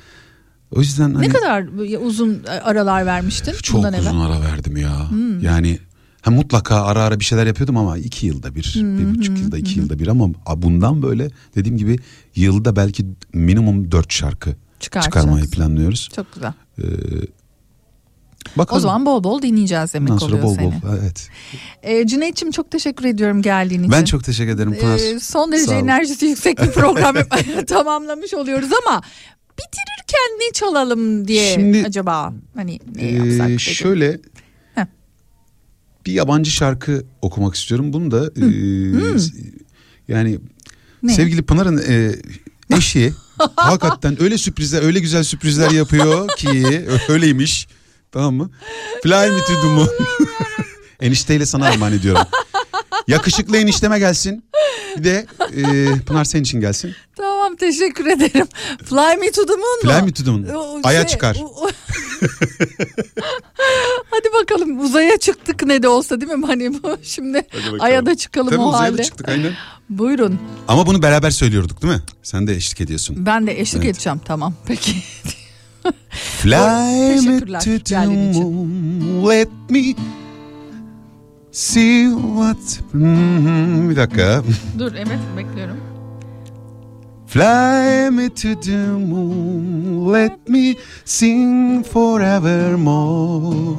O yüzden hani Ne kadar uzun aralar vermiştin çok bundan uzun evvel? ara verdim ya. Hmm. Yani ha, mutlaka ara ara bir şeyler yapıyordum ama iki yılda bir, Hmm, bir buçuk hmm, yılda iki hmm. yılda bir ama bundan böyle dediğim gibi yılda belki minimum dört şarkı çıkarmayı planlıyoruz. Çok güzel. Ee, bakalım. O zaman bol bol dinleyeceğiz demek sonra oluyor bol bol seni. evet. Ee, Cüneyt'ciğim çok teşekkür ediyorum geldiğin için. Ben çok teşekkür ederim Pınar. Ee, son derece enerjisi yüksek bir program tamamlamış oluyoruz ama bitirirken ne çalalım diye Şimdi- acaba hani ne Ee, yapsak şöyle Heh. bir yabancı şarkı okumak istiyorum. Bunu da e, yani Ne? sevgili Pınar'ın e, eşi hakikaten öyle sürprizler öyle güzel sürprizler yapıyor ki öyleymiş. Tamam mı? Fly me to the moon. Enişteyle sana armağan ediyorum. Yakışıklı enişteme gelsin. Bir de e, Pınar senin için gelsin. Tamam teşekkür ederim. Fly me to the moon mu? Fly me to the moon. O- Aya şey, çıkar. o- o- Hadi bakalım uzaya çıktık ne de olsa değil mi? Hani bu şimdi bakalım. aya da çıkalım Tabii o uzaya da halde. çıktık aynen. Buyurun. Ama bunu beraber söylüyorduk değil mi? Sen de eşlik ediyorsun. Ben de eşlik Evet. edeceğim tamam peki. Fly me to the moon, let me see what... Hmm, bir dakika. Dur evet bekliyorum. Fly me to the moon, let me sing forevermore.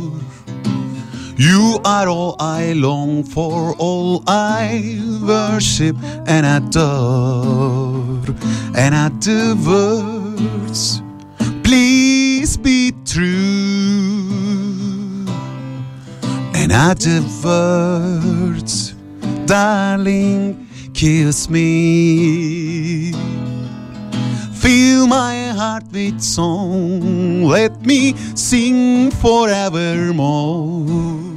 You are all I long for, all I worship and adore. And at the words, please be true. And the words, darling, kiss me. Fill my heart with song, let me sing forevermore.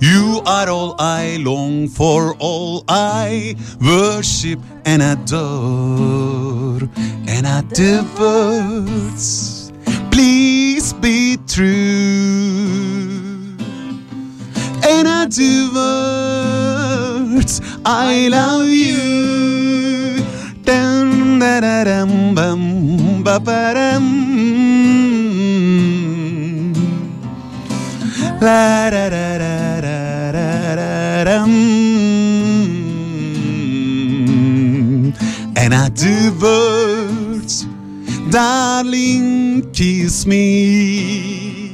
You are all I long for, all I worship and adore. And the words, please be true. And the words, I love you. La da da da da dum. And at the words, darling, kiss me.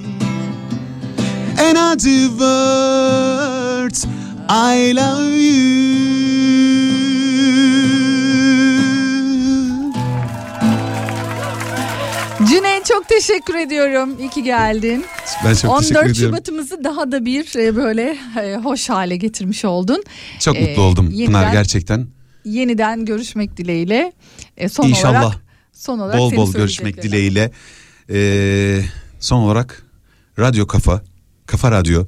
And at the words, I love you. Cüneyt çok teşekkür ediyorum. İyi ki geldin. Ben çok 14 teşekkür ediyorum. Şubat'ımızı daha da bir e, böyle e, hoş hale getirmiş oldun. Çok E, mutlu oldum yeniden- Pınar gerçekten. Yeniden görüşmek dileğiyle. E, son İnşallah olarak son olarak bol bol görüşmek dileğiyle. Ee, son olarak Radyo Kafa, Kafa Radyo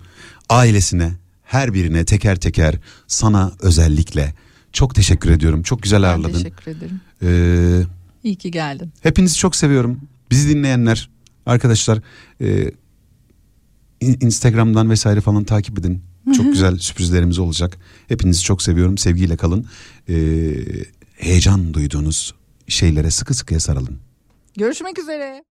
ailesine her birine teker teker sana özellikle çok teşekkür ediyorum. Çok güzel Ben ağırladın. teşekkür ederim. Ee, İyi ki geldin. hepinizi çok seviyorum. Bizi dinleyenler arkadaşlar e, Instagram'dan vesaire falan takip edin. Çok güzel sürprizlerimiz olacak. Hepinizi çok seviyorum. Sevgiyle kalın. Ee, heyecan duyduğunuz şeylere sıkı sıkıya sarılın. Görüşmek üzere.